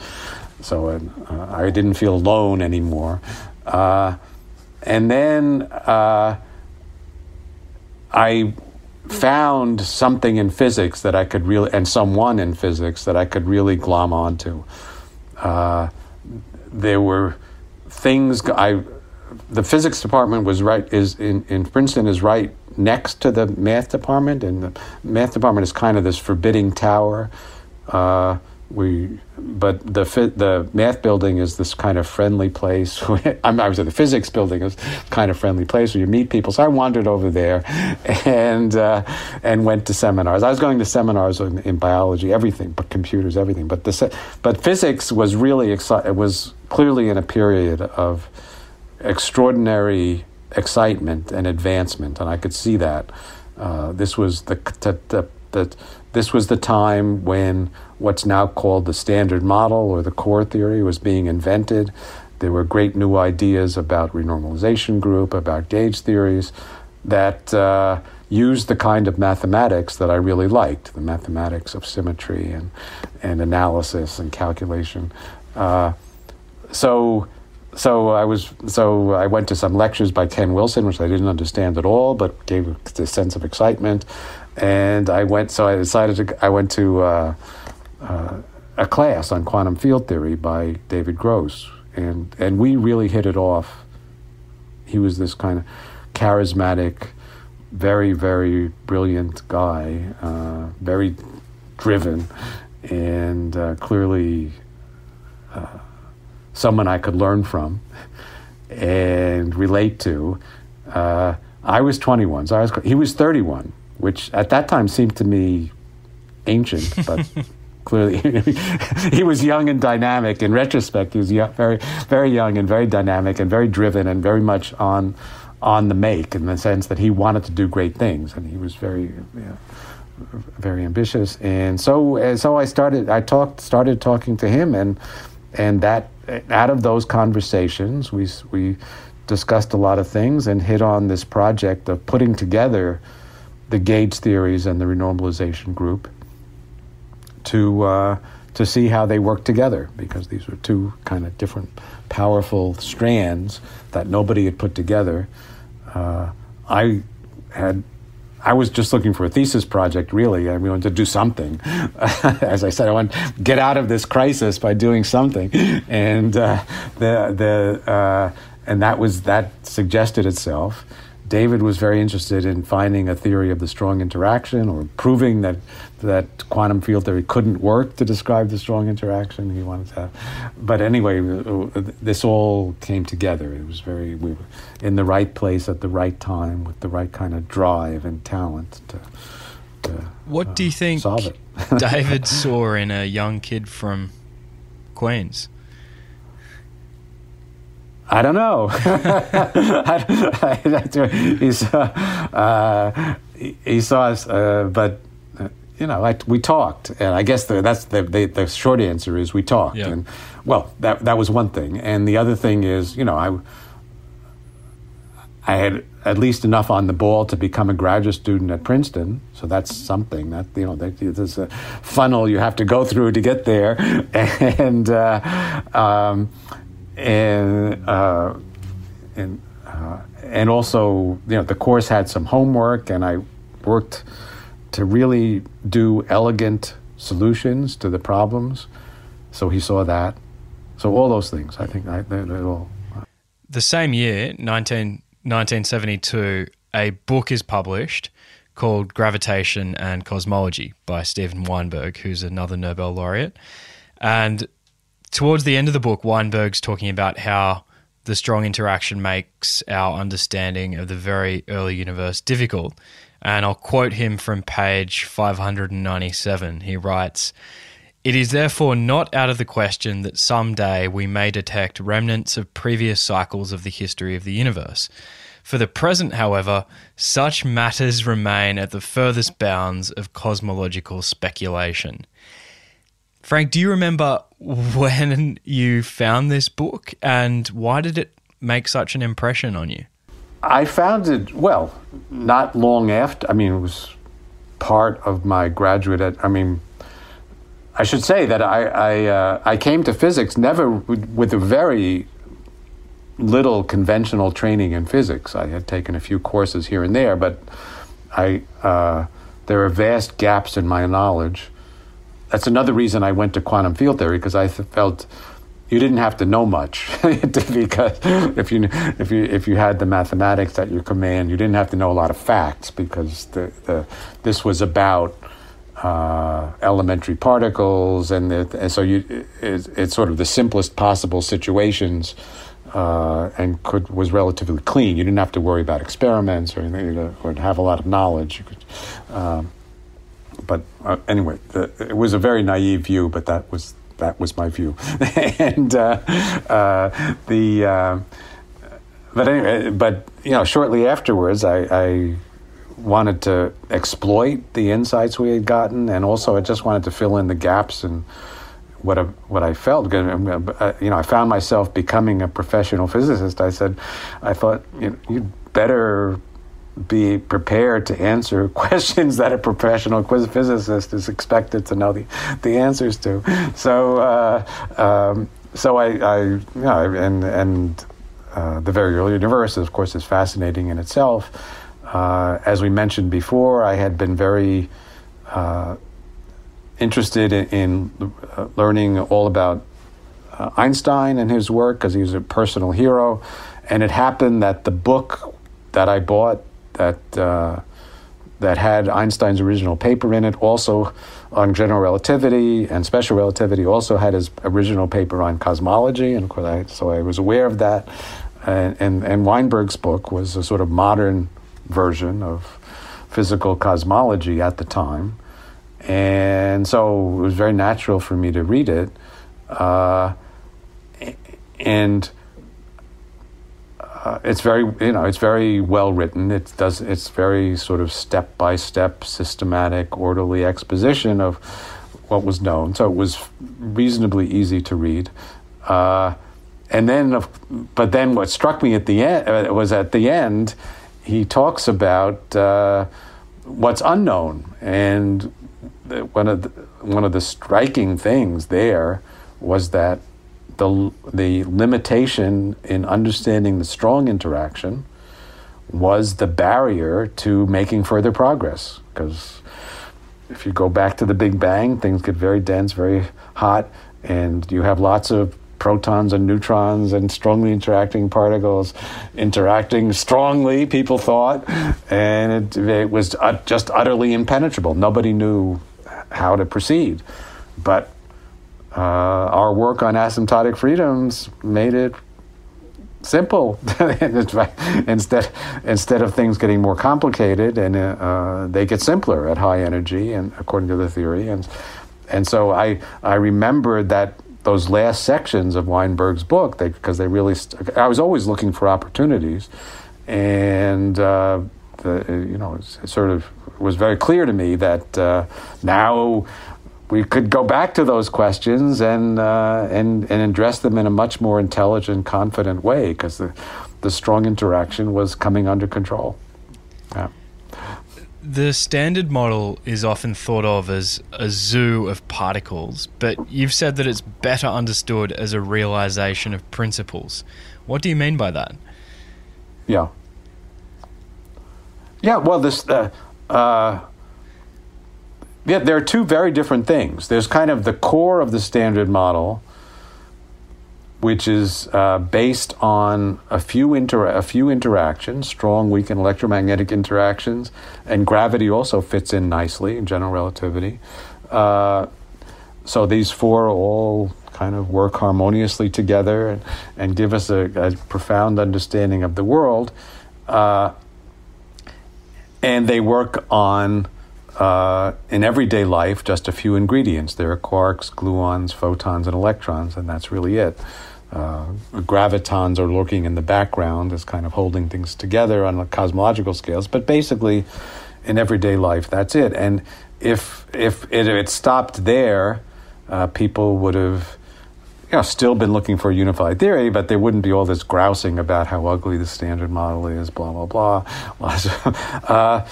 S3: so and, uh, I didn't feel alone anymore, uh, and then uh, I found something in physics that I could really, and someone in physics that I could really glom onto. There were things I, the physics department was right is in, in Princeton is right next to the math department, and the math department is kind of this forbidding tower. Uh, we but the the math building is this kind of friendly place. I was at the physics building, is kind of friendly place where you meet people. So I wandered over there, and uh, and went to seminars. I was going to seminars in, in, biology, everything, but computers, everything. But the but physics was really exci- it was clearly in a period of extraordinary excitement and advancement, and I could see that. Uh, this was the, the, the, the this was the time when what's now called the standard model or the core theory was being invented. There were great new ideas about renormalization group, about gauge theories that uh, used the kind of mathematics that I really liked the mathematics of symmetry and, and analysis and calculation. Uh, so so I was so I went to some lectures by Ken Wilson, which I didn't understand at all, but gave a sense of excitement. And I went. So I decided to. I went to uh, uh, a class on quantum field theory by David Gross, and and we really hit it off. He was this kind of charismatic, very very brilliant guy, uh, very driven, and uh, clearly uh, someone I could learn from and relate to. Uh, I was 21, so I was, he was 31, which at that time seemed to me ancient, but clearly he was young and dynamic. In retrospect, he was young, very, very young and very dynamic and very driven and very much on, on the make in the sense that he wanted to do great things and he was very, very ambitious. And so, and so I started. I talked, started talking to him, and and that out of those conversations, we we discussed a lot of things and hit on this project of putting together the gauge theories and the renormalization group to uh, to see how they work together because these were two kind of different powerful strands that nobody had put together. Uh, I had I was just looking for a thesis project, really. I wanted to do something. As I said, I want to get out of this crisis by doing something, and uh, the the uh, and that was that suggested itself. David was very interested in finding a theory of the strong interaction or proving that that quantum field theory couldn't work to describe the strong interaction he wanted to have. But anyway, this all came together. It was very we were in the right place at the right time with the right kind of drive and talent to. to
S2: what uh, do you uh, think David saw in a young kid from Queens?
S3: I don't know. he saw, uh, he saw us, uh, but uh, you know, I, we talked, and I guess the, that's the, the, the short answer is we talked, yeah. and well, that that was one thing, and the other thing is, you know, I I had at least enough on the ball to become a graduate student at Princeton. So that's something that you know there's a funnel you have to go through to get there, and uh, um, and uh, and uh, and also you know the course had some homework, and I worked to really do elegant solutions to the problems. So he saw that. So all those things, I think, I, they, all.
S2: The same year, 19, 1972, a book is published called Gravitation and Cosmology by Steven Weinberg, who's another Nobel laureate. And towards the end of the book, Weinberg's talking about how the strong interaction makes our understanding of the very early universe difficult. And I'll quote him from page 597. He writes, it is therefore not out of the question that someday we may detect remnants of previous cycles of the history of the universe. For the present, however, such matters remain at the furthest bounds of cosmological speculation. Frank, do you remember when you found this book and why did it make such an impression on you?
S3: I found it, well, not long after. I mean, it was part of my graduate, I mean, I should say that I I, uh, I came to physics never with a very little conventional training in physics. I had taken a few courses here and there, but I uh, there are vast gaps in my knowledge. That's another reason I went to quantum field theory because I felt you didn't have to know much because if you if you if you had the mathematics at your command, you didn't have to know a lot of facts because the, the this was about uh, elementary particles, and, the, and so you, it, it's sort of the simplest possible situations, uh, and could was relatively clean. You didn't have to worry about experiments or anything, or have a lot of knowledge. You could, um, but uh, anyway, the, it was a very naive view, but that was that was my view, and uh, uh, the. Uh, but anyway, but you know, shortly afterwards, I, I wanted to exploit the insights we had gotten, and also I just wanted to fill in the gaps and what I, what I felt. Uh, you know, I found myself becoming a professional physicist. I said, I thought you know, you'd better be prepared to answer questions that a professional quiz physicist is expected to know the, the answers to. So, uh, um, so I, I, you know, and and uh, the very early universe, of course, is fascinating in itself. Uh, as we mentioned before, I had been very uh, interested in, in uh, learning all about uh, Einstein and his work because he was a personal hero. And it happened that the book that I bought that uh, that had Einstein's original paper in it, also on general relativity and special relativity, also had his original paper on cosmology, and I, so I was aware of that. And, and, and Weinberg's book was a sort of modern version of physical cosmology at the time. And so it was very natural for me to read it. Uh, and uh, it's very, you know, it's very well written. It does, it's very sort of step by step, systematic, orderly exposition of what was known. So it was reasonably easy to read. Uh, and then, but then what struck me at the end uh, was at the end, he talks about uh, what's unknown, and one of the, one of the striking things there was that the the limitation in understanding the strong interaction was the barrier to making further progress because if you go back to the Big Bang, things get very dense, very hot, and you have lots of protons and neutrons and strongly interacting particles interacting strongly, people thought, and it, it was uh, just utterly impenetrable. Nobody knew how to proceed. But uh, our work on asymptotic freedoms made it simple. Instead instead of things getting more complicated and uh, they get simpler at high energy and according to the theory. And and so I I remembered that those last sections of Weinberg's book because they, they, really st- I was always looking for opportunities. And uh, the, you know it sort of was very clear to me that uh, now we could go back to those questions and uh, and and address them in a much more intelligent confident way because the the strong interaction was coming under control. Yeah.
S2: The standard model is often thought of as a zoo of particles, but you've said that it's better understood as a realization of principles. What do you mean by that?
S3: Yeah. Yeah, well, this, uh, uh, yeah, there are two very different things. There's kind of the core of the standard model, which is uh, based on a few inter- a few interactions, strong, weak, and electromagnetic interactions, and gravity also fits in nicely in general relativity. Uh, so these four all kind of work harmoniously together and, and give us a, a profound understanding of the world. Uh, and they work on uh, in everyday life just a few ingredients. There are quarks, gluons, photons, and electrons, and that's really it. Uh, gravitons are lurking in the background as kind of holding things together on cosmological scales, but basically, in everyday life, that's it. And if if it, if it stopped there, uh, people would have still been looking for a unified theory, but there wouldn't be all this grousing about how ugly the standard model is, blah, blah, blah. uh,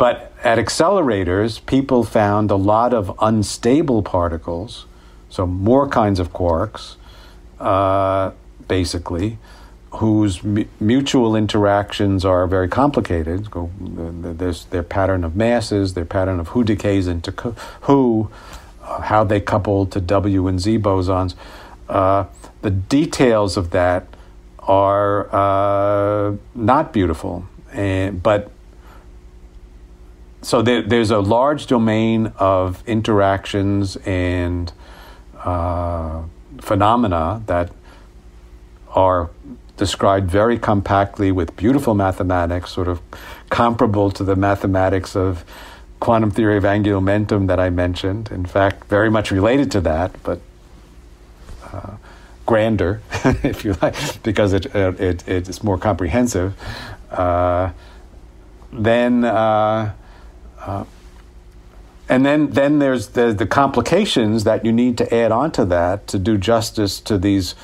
S3: but at accelerators, people found a lot of unstable particles, so more kinds of quarks, uh, basically, whose mu- mutual interactions are very complicated. There's their pattern of masses, their pattern of who decays into who, uh, how they couple to W and Z bosons. Uh, the details of that are uh, not beautiful, and, but so there, there's a large domain of interactions and uh, phenomena that are described very compactly with beautiful mathematics, sort of comparable to the mathematics of quantum theory of angular momentum that I mentioned. In fact, very much related to that, but uh, grander, if you like, because it, it, it's more comprehensive. Uh, then uh, uh, and then, then there's the, the complications that you need to add onto that to do justice to these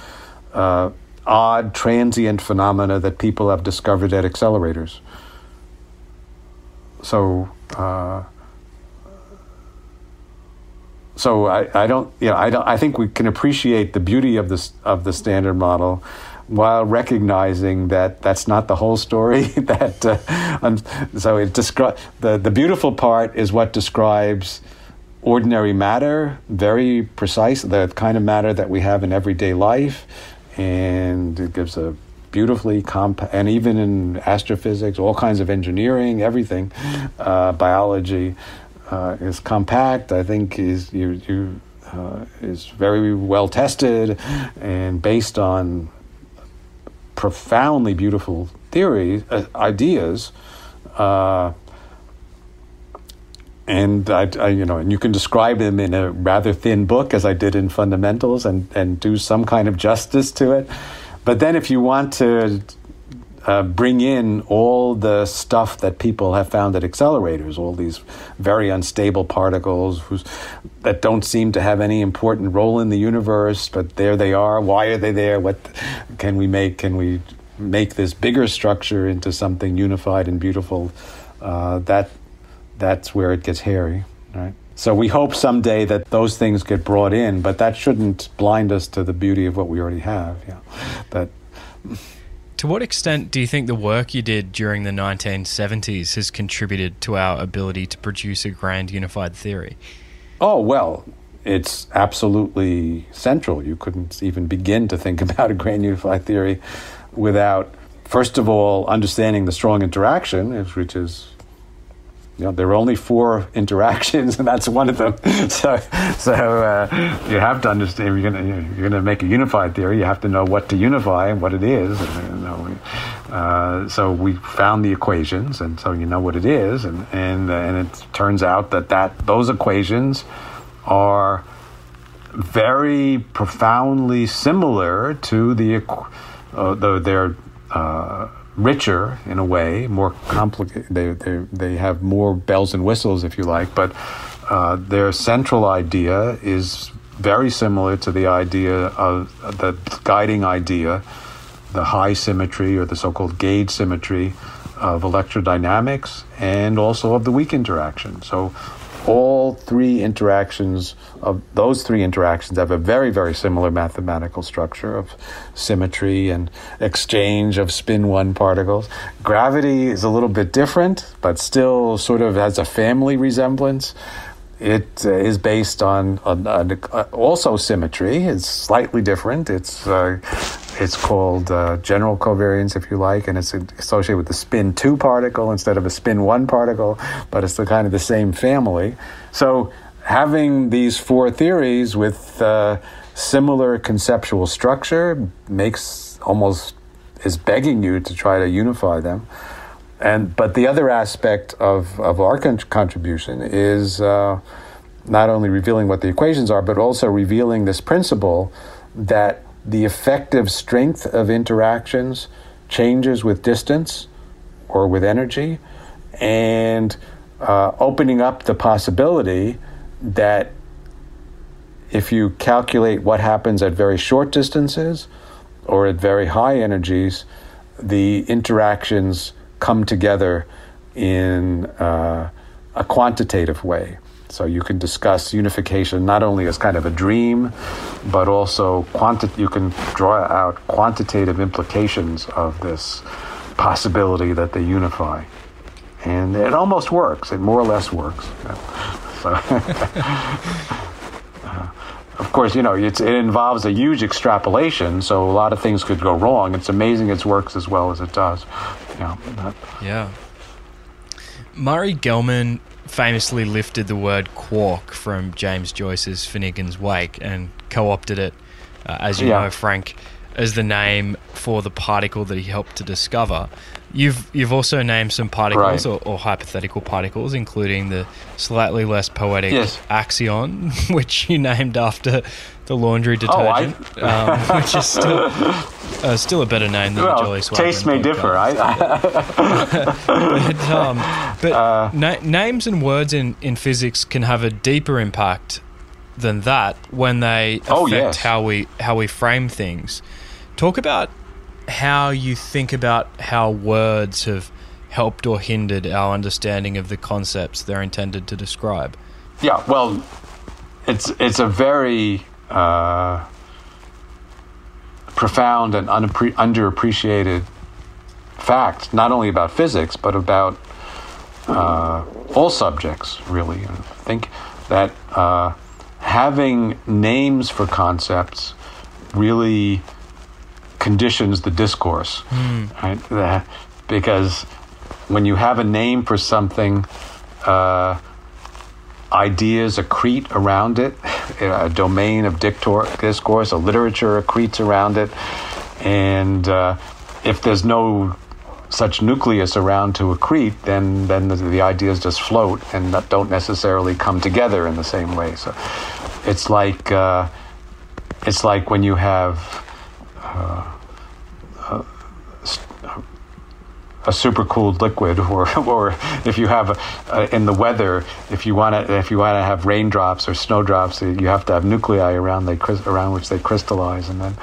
S3: uh, odd transient phenomena that people have discovered at accelerators. So, uh, so I, I don't, you know, I don't, I think we can appreciate the beauty of this of the standard model while recognizing that that's not the whole story. that uh, so it descri- the the beautiful part is what describes ordinary matter, very precise, the kind of matter that we have in everyday life, and it gives a beautifully comp and even in astrophysics, all kinds of engineering, everything, uh, biology uh, is compact. I think is you you. Uh, is very well tested and based on profoundly beautiful theories, uh, ideas, uh, and I, I, you know, and you can describe them in a rather thin book, as I did in Fundamentals, and and do some kind of justice to it. But then, if you want to uh, bring in all the stuff that people have found at accelerators, all these very unstable particles that don't seem to have any important role in the universe, but there they are. Why are they there? What can we make? Can we make this bigger structure into something unified and beautiful? Uh, that that's where it gets hairy, right? So we hope someday that those things get brought in, but that shouldn't blind us to the beauty of what we already have. Yeah, that.
S2: To what extent do you think the work you did during the 1970s has contributed to our ability to produce a grand unified theory?
S3: Oh, well, it's absolutely central. You couldn't even begin to think about a grand unified theory without, first of all, understanding the strong interaction, which is you know, there are only four interactions, and that's one of them. So, so uh, you have to understand. You're going you're going to make a unified theory. You have to know what to unify and what it is. And, you know, uh, so we found the equations, and so you know what it is, and and uh, and it turns out that that those equations are very profoundly similar to the uh, the their uh, richer in a way, more complicated. They, they, they have more bells and whistles, if you like, but uh, their central idea is very similar to the idea of the guiding idea the high symmetry or the so-called gauge symmetry of electrodynamics and also of the weak interaction. So all three interactions of those three interactions have a very very similar mathematical structure of symmetry and exchange of spin one particles gravity is a little bit different but still sort of has a family resemblance it uh, is based on, on, on uh, also symmetry. It's slightly different. It's uh, it's called uh, general covariance, if you like, and it's associated with the spin two particle instead of a spin one particle, but it's the kind of the same family. So having these four theories with uh, similar conceptual structure makes almost is begging you to try to unify them. And but the other aspect of of our con- contribution is uh, not only revealing what the equations are, but also revealing this principle that the effective strength of interactions changes with distance or with energy, and uh, opening up the possibility that if you calculate what happens at very short distances or at very high energies, the interactions come together in uh, a quantitative way. So you can discuss unification not only as kind of a dream, but also quanti- you can draw out quantitative implications of this possibility that they unify. And it almost works. It more or less works. So, uh, of course, you know, it involves a huge extrapolation, so a lot of things could go wrong. It's amazing it works as well as it does.
S2: Yeah. Yeah. Murray Gell-Mann famously lifted the word quark from James Joyce's Finnegan's Wake and co opted it, uh, as you yeah. know, Frank, as the name for the particle that he helped to discover. You've you've also named some particles right. or, or, hypothetical particles, including the slightly less poetic yes. axion, which you named after the laundry detergent, oh, um, which is still uh, still a better name than well, the Jolly Swagman.
S3: Taste may differ. I,
S2: but, um, but uh, na- names and words in, in physics can have a deeper impact than that when they oh, affect oh, yes. how we how we frame things. Talk about how you think about how words have helped or hindered our understanding of the concepts they're intended to describe.
S3: Yeah, well, it's it's a very uh, profound and unappre- underappreciated fact, not only about physics but about uh, all subjects. Really, I think that uh, having names for concepts really conditions the discourse, mm. right? because when you have a name for something, uh, ideas accrete around it, a domain of discourse, a literature accretes around it, and uh, if there's no such nucleus around to accrete, then then the, the, ideas just float and don't necessarily come together in the same way. So it's like uh, it's like when you have uh, a super cooled liquid, or or if you have in the weather, if you want to if you want to have raindrops or snowdrops, you have to have nuclei around they around which they crystallize, and then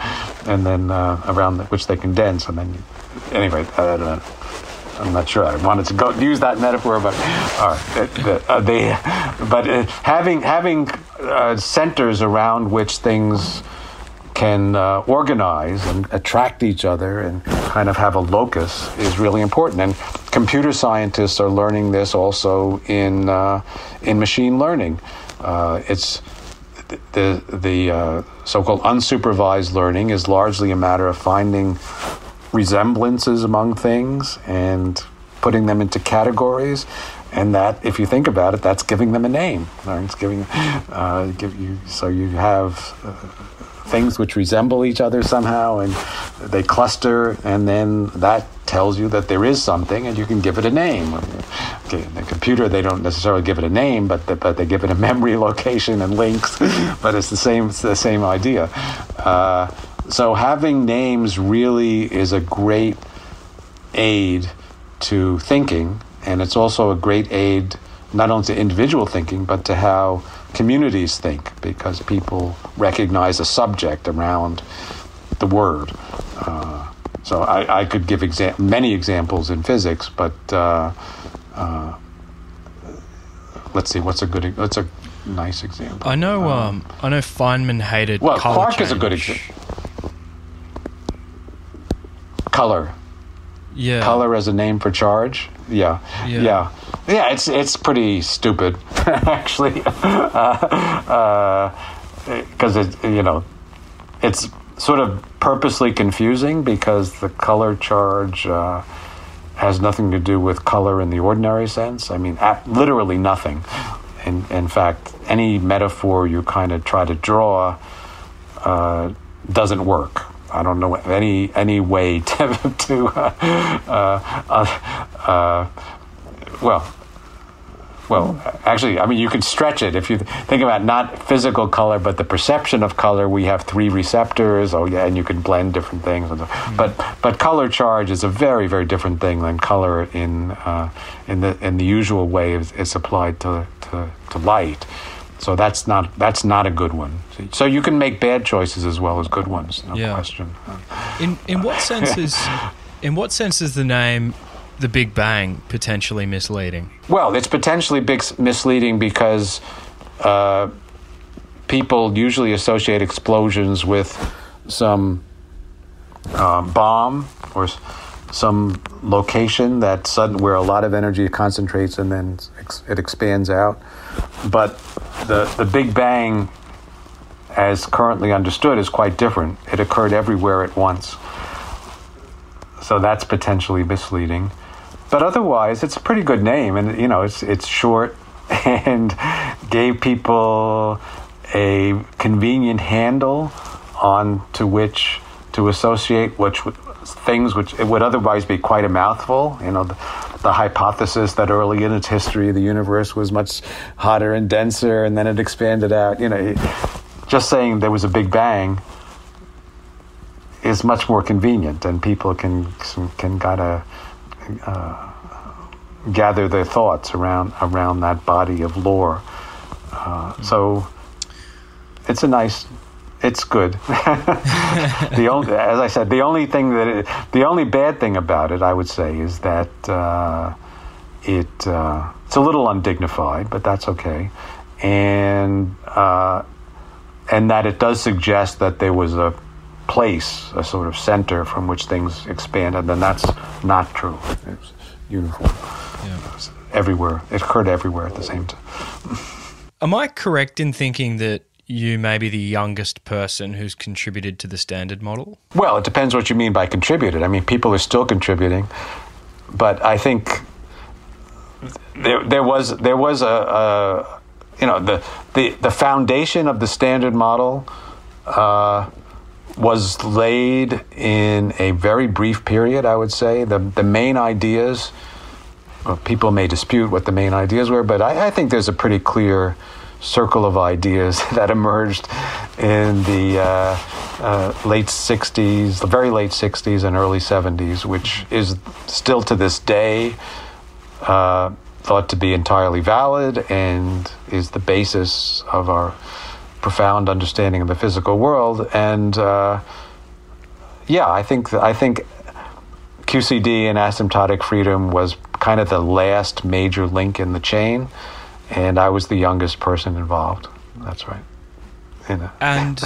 S3: and then uh, around the, which they condense, and then you, anyway, I don't know. I'm not sure. I wanted to go use that metaphor, but uh, they, but uh, having having uh, centers around which things can uh, organize and attract each other and kind of have a locus is really important. And computer scientists are learning this also in uh, in machine learning. Uh, it's the the uh, so-called unsupervised learning is largely a matter of finding resemblances among things and putting them into categories and that if you think about it that's giving them a name right? it's giving uh, give you so you have uh, things which resemble each other somehow and they cluster and then that tells you that there is something and you can give it a name. Okay, the computer they don't necessarily give it a name but the, but they give it a memory location and links but it's the same it's the same idea. Uh, so having names really is a great aid to thinking and it's also a great aid not only to individual thinking but to how communities think because people recognize a subject around the word. Uh, So I, I could give exa- many examples in physics, but uh, uh, let's see, what's a good, what's a nice example?
S2: I know. Um, I know Feynman hated.
S3: Well,
S2: color
S3: Quark is a good example. Color,
S2: Yeah.
S3: color as a name for charge. Yeah,
S2: Yeah.
S3: yeah, yeah. it's it's pretty stupid, actually, because it you know it's sort of purposely confusing because the color charge uh, has nothing to do with color in the ordinary sense. I mean, literally nothing. In, in fact, any metaphor you kind of try to draw uh, doesn't work. I don't know any any way to, to uh, uh, uh, well, well, actually, I mean, you could stretch it if you think about not physical color, but the perception of color. We have three receptors. Oh, yeah, and you can blend different things. and so- But but color charge is a very very different thing than color in uh, in the in the usual way it's, it's applied to, to to light. So that's not that's not a good one. So you can make bad choices as well as good ones. No
S2: Yeah.
S3: question.
S2: In in what sense is in what sense is the name the Big Bang potentially misleading?
S3: Well, it's potentially big misleading because uh, people usually associate explosions with some uh, bomb or some location that sudden where a lot of energy concentrates and then ex- it expands out. But the the Big Bang, as currently understood, is quite different. It occurred everywhere at once. So that's potentially misleading but otherwise it's a pretty good name and you know it's it's short and gave people a convenient handle on to which to associate which things which it would otherwise be quite a mouthful you know the, the hypothesis that early in its history the universe was much hotter and denser and then it expanded out you know just saying there was a big bang is much more convenient and people can can kind of gather their thoughts around around that body of lore. Uh, so it's a nice, it's good. the only, as I said, the only thing that it, the only bad thing about it, I would say, is that uh, it uh, it's a little undignified, but that's okay, and uh, and that it does suggest that there was a place, a sort of center from which things expanded, and that's not true. It's uniform yeah. everywhere. It occurred everywhere at the same time.
S2: Am I correct in thinking that you may be the youngest person who's contributed to the standard model?
S3: Well, it depends what you mean by contributed. I mean, people are still contributing, but I think there there was there was a, a you know the the the foundation of the standard model. Uh, was laid in a very brief period, I would say. The, the main ideas, well, people may dispute what the main ideas were, but I, I think there's a pretty clear circle of ideas that emerged in the uh, uh, late 60s, the very late 60s and early 70s, which is still to this day uh, thought to be entirely valid and is the basis of our profound understanding of the physical world. And uh, yeah, I think I think QCD and asymptotic freedom was kind of the last major link in the chain, and I was the youngest person involved. That's right. In
S2: And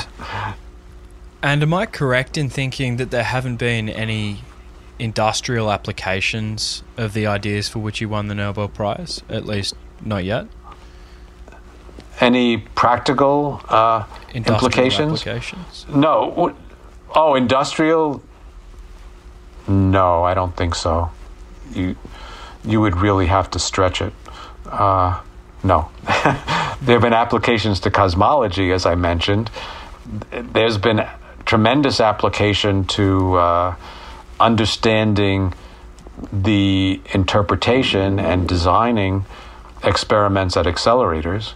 S2: and am I correct in thinking that there haven't been any industrial applications of the ideas for which you won the Nobel Prize? At least not yet.
S3: any practical uh,
S2: Industrial
S3: implications?
S2: applications.
S3: No. Oh, industrial? No, I don't think so. You you would really have to stretch it. Uh, no. there have been applications to cosmology, as I mentioned. There's been tremendous application to uh, understanding the interpretation and designing experiments at accelerators.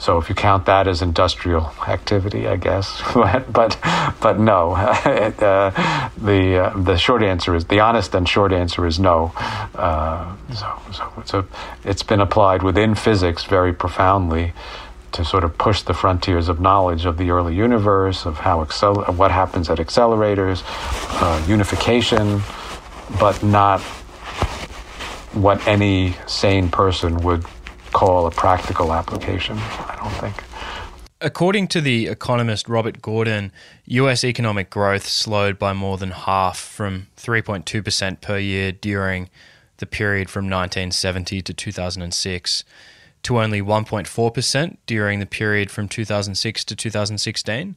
S3: So if you count that as industrial activity, I guess, but but, but no. uh, the uh, the short answer is the honest and short answer is no. Uh, so so so it's been applied within physics very profoundly, to sort of push the frontiers of knowledge of the early universe, of how accel- what happens at accelerators, uh, unification, but not what any sane person would call a practical application. I don't think.
S2: According to the economist Robert Gordon, US economic growth slowed by more than half from 3.2% per year during the period from 1970 to 2006 to only 1.4% during the period from 2006 to 2016.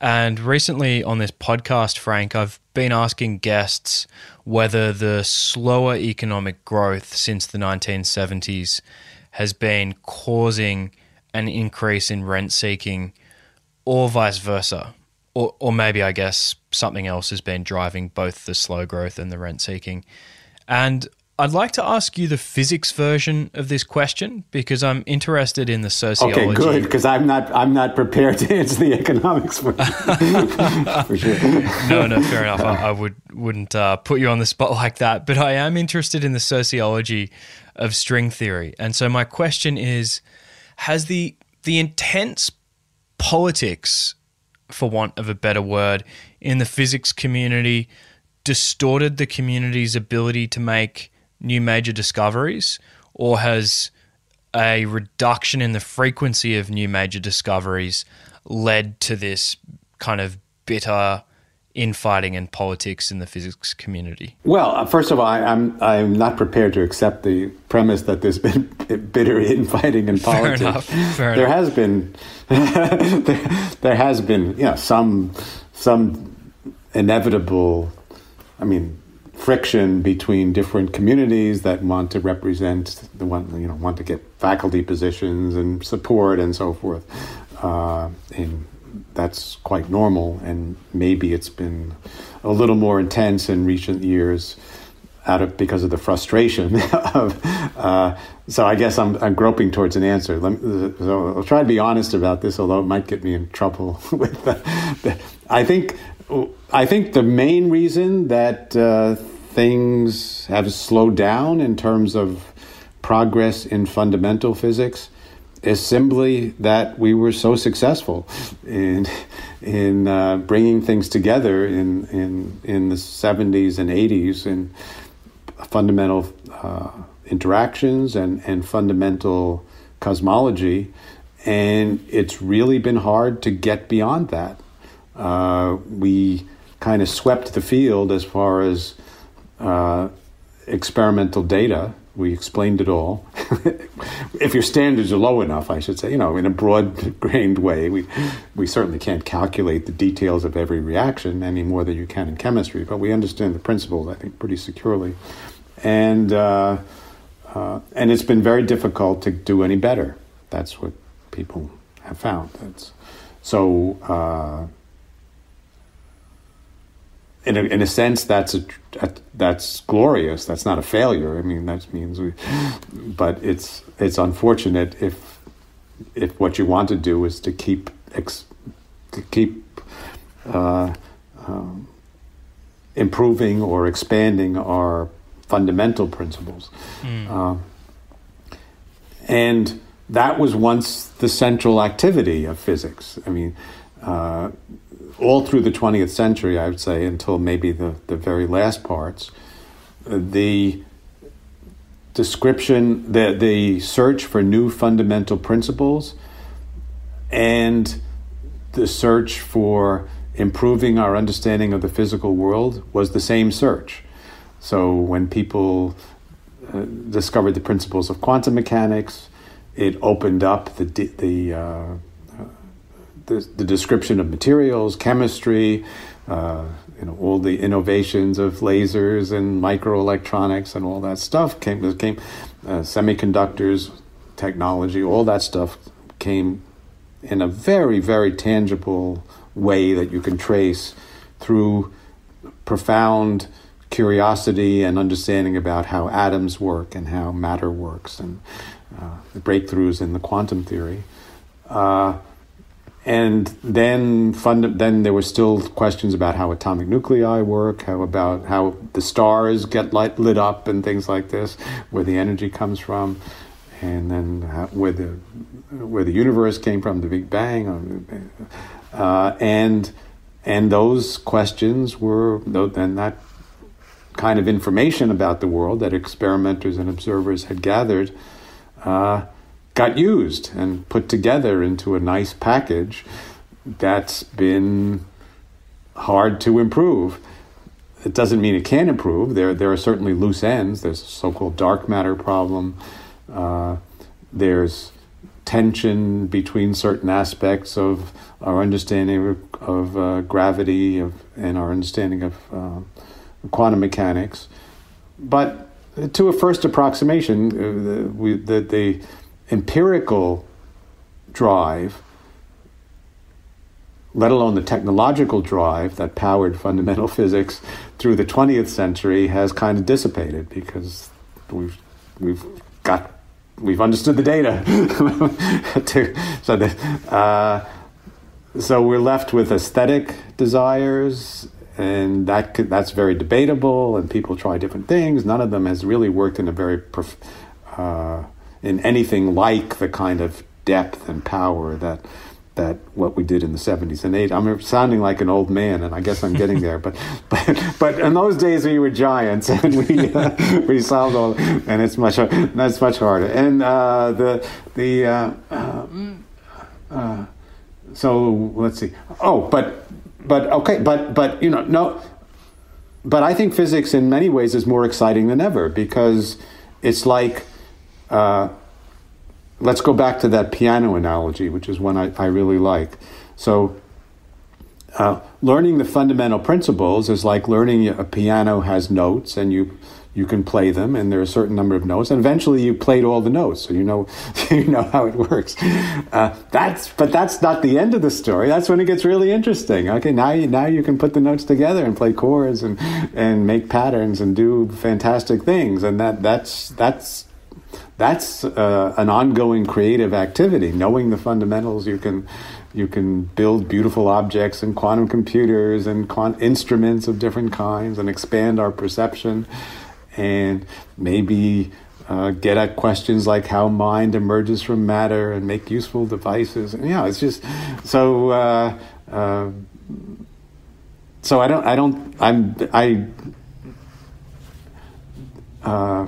S2: And recently on this podcast, Frank, I've been asking guests whether the slower economic growth since the 1970s has been causing an increase in rent seeking or vice versa. Or, or maybe, I guess, something else has been driving both the slow growth and the rent seeking. And I'd like to ask you the physics version of this question because I'm interested in the sociology.
S3: Okay, good, because I'm not I'm not prepared to answer the economics for, for
S2: sure. no, no, fair enough. I, I would wouldn't uh, put you on the spot like that, but I am interested in the sociology of string theory, and so my question is: Has the the intense politics, for want of a better word, in the physics community distorted the community's ability to make new major discoveries, or has a reduction in the frequency of new major discoveries led to this kind of bitter infighting and politics in the physics community?
S3: Well, uh, first of all, I, am I'm, I'm not prepared to accept the premise that there's been bitter infighting in politics.
S2: Fair enough. Fair
S3: there
S2: enough.
S3: has been there, there has been you know some some inevitable. I mean, friction between different communities that want to represent the one you know want to get faculty positions and support and so forth uh, and that's quite normal and maybe it's been a little more intense in recent years out of because of the frustration of uh, so I guess I'm, I'm groping towards an answer. Me, so I'll try to be honest about this although it might get me in trouble with the, the, I think I think the main reason that uh, things have slowed down in terms of progress in fundamental physics is simply that we were so successful in in uh, bringing things together in in in the 70s and 80s in fundamental uh, interactions and and fundamental cosmology and it's really been hard to get beyond that uh, we kind of swept the field as far as uh, experimental data. We explained it all. if your standards are low enough, I should say, you know, in a broad-grained way, we we certainly can't calculate the details of every reaction any more than you can in chemistry, but we understand the principles, I think, pretty securely, and uh, uh, and it's been very difficult to do any better. That's what people have found. That's so. Uh, in a, in a sense, that's a, that's glorious. That's not a failure. I mean, that means we, but it's it's unfortunate if if what you want to do is to keep ex, to keep uh, um, improving or expanding our fundamental principles, mm. uh, and that was once the central activity of physics. I mean. Uh, all through the 20th century, I would say, until maybe the, the very last parts, the description, the, the search for new fundamental principles, and the search for improving our understanding of the physical world was the same search. So when people uh, discovered the principles of quantum mechanics, it opened up the, the uh, the, the description of materials, chemistry, uh, you know, all the innovations of lasers and microelectronics and all that stuff came, came uh, semiconductors, technology, all that stuff came in a very, very tangible way that you can trace through profound curiosity and understanding about how atoms work and how matter works and uh, the breakthroughs in the quantum theory. Uh, and then fund, then there were still questions about how atomic nuclei work, how about how the stars get light, lit up and things like this, where the energy comes from, and then how, where the where the universe came from, the Big Bang, uh, and and those questions were then that kind of information about the world that experimenters and observers had gathered uh, got used and put together into a nice package that's been hard to improve. It doesn't mean it can't improve. There, there are certainly loose ends. There's a so-called dark matter problem. Uh, there's tension between certain aspects of our understanding of, uh, gravity of, and our understanding of uh, quantum mechanics. But to a first approximation, uh, we, the, the empirical drive let alone the technological drive that powered fundamental physics through the 20th century has kind of dissipated because we've we've got we've understood the data. To, so uh, so we're left with aesthetic desires and that could, that's very debatable and people try different things. None of them has really worked in a very prof- uh, in anything like the kind of depth and power that that what we did in the 70s and 80s. I'm sounding like an old man, and I guess I'm getting there. But but but in those days we were giants, and we uh, we solved all, and it's much that's much harder. And uh, the the uh, uh, uh, so let's see. Oh, but but okay, but but you know no. But I think physics, in many ways, is more exciting than ever because it's like uh, let's go back to that piano analogy, which is one I, I really like. So, uh, learning the fundamental principles is like learning a piano has notes and you you can play them and there are a certain number of notes. And eventually you played all the notes so you know you know how it works. Uh, that's but that's not the end of the story. That's when it gets really interesting. Okay now you now you can put the notes together and play chords and and make patterns and do fantastic things. And that that's that's that's uh, an ongoing creative activity. Knowing the fundamentals, you can you can build beautiful objects and quantum computers and quant- instruments of different kinds and expand our perception and maybe uh, get at questions like how mind emerges from matter and make useful devices. And, yeah, it's just so. Uh, uh, so I don't. I don't. I'm. I. Uh,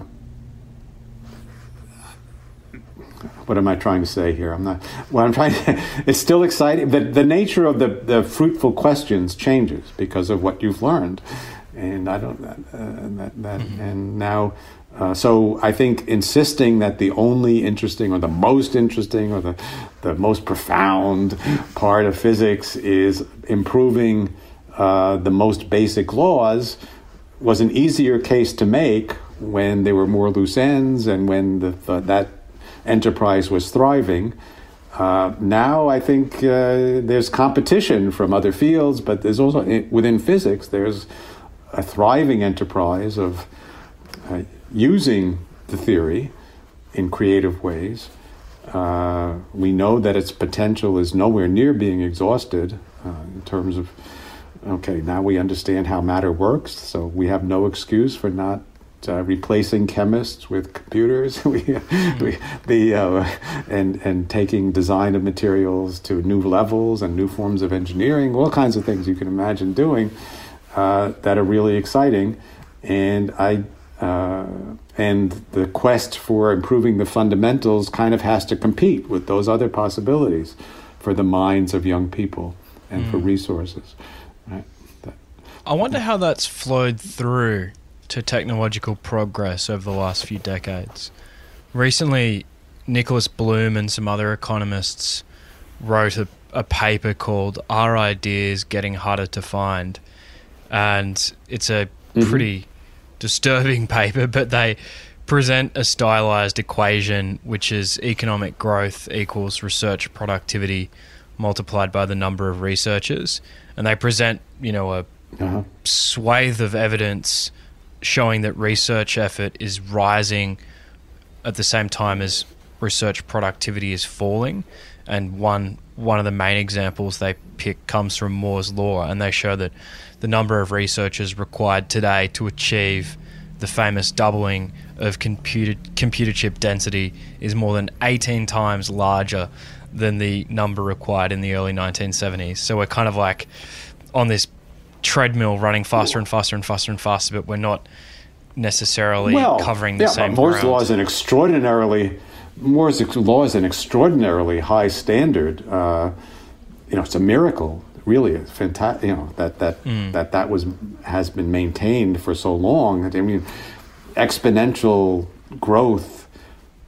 S3: what am I trying to say here? I'm not. What I'm trying. To, it's still exciting. The the nature of the the fruitful questions changes because of what you've learned, and I don't. Uh, that, that mm-hmm. and now. Uh, so I think insisting that the only interesting or the most interesting or the, the most profound part of physics is improving uh, the most basic laws was an easier case to make when there were more loose ends and when the, the that enterprise was thriving. Uh, now I think uh, there's competition from other fields, but there's also within physics there's a thriving enterprise of uh, using the theory in creative ways. Uh, we know that its potential is nowhere near being exhausted uh, in terms of okay now we understand how matter works, so we have no excuse for not uh, replacing chemists with computers, we, we, the uh, and and taking design of materials to new levels and new forms of engineering, all kinds of things you can imagine doing uh, that are really exciting, and I. Uh, and the quest for improving the fundamentals kind of has to compete with those other possibilities for the minds of young people and mm. for resources. Right?
S2: That, I wonder how that's flowed through to technological progress over the last few decades. Recently, Nicholas Bloom and some other economists wrote a, a paper called Are Ideas Getting Harder to Find? And it's a mm-hmm. pretty disturbing paper, but they present a stylized equation which is economic growth equals research productivity multiplied by the number of researchers. And they present, you know, a uh-huh. swathe of evidence showing that research effort is rising at the same time as research productivity is falling. And one one of the main examples they pick comes from Moore's law, and they show that the number of researchers required today to achieve the famous doubling of computer computer chip density is more than 18 times larger than the number required in the early 1970s. So we're kind of like on this treadmill running faster and faster and faster and faster, but we're not necessarily
S3: well,
S2: covering the
S3: yeah,
S2: same
S3: Moore's
S2: ground.
S3: law is an extraordinarily Moore's law is an extraordinarily high standard. Uh, you know, it's a miracle, really. It's fantastic. You know that that
S2: Mm.
S3: that that was has been maintained for so long. I mean, exponential growth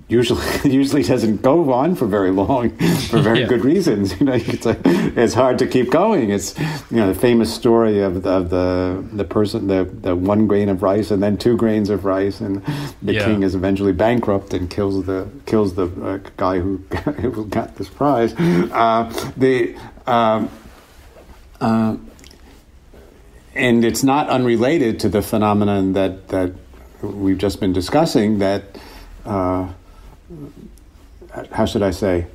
S3: usually usually doesn't go on for very long for very
S2: Yeah.
S3: good reasons. You know, it's, a, it's hard to keep going. It's you know the famous story of, the- of the the person the the one grain of rice and then two grains of rice, and the
S2: Yeah.
S3: king is eventually bankrupt and kills the kills the uh, guy who who got this prize. Uh, the um, uh, and it's not unrelated to the phenomenon that that we've just been discussing. That uh, how should I say?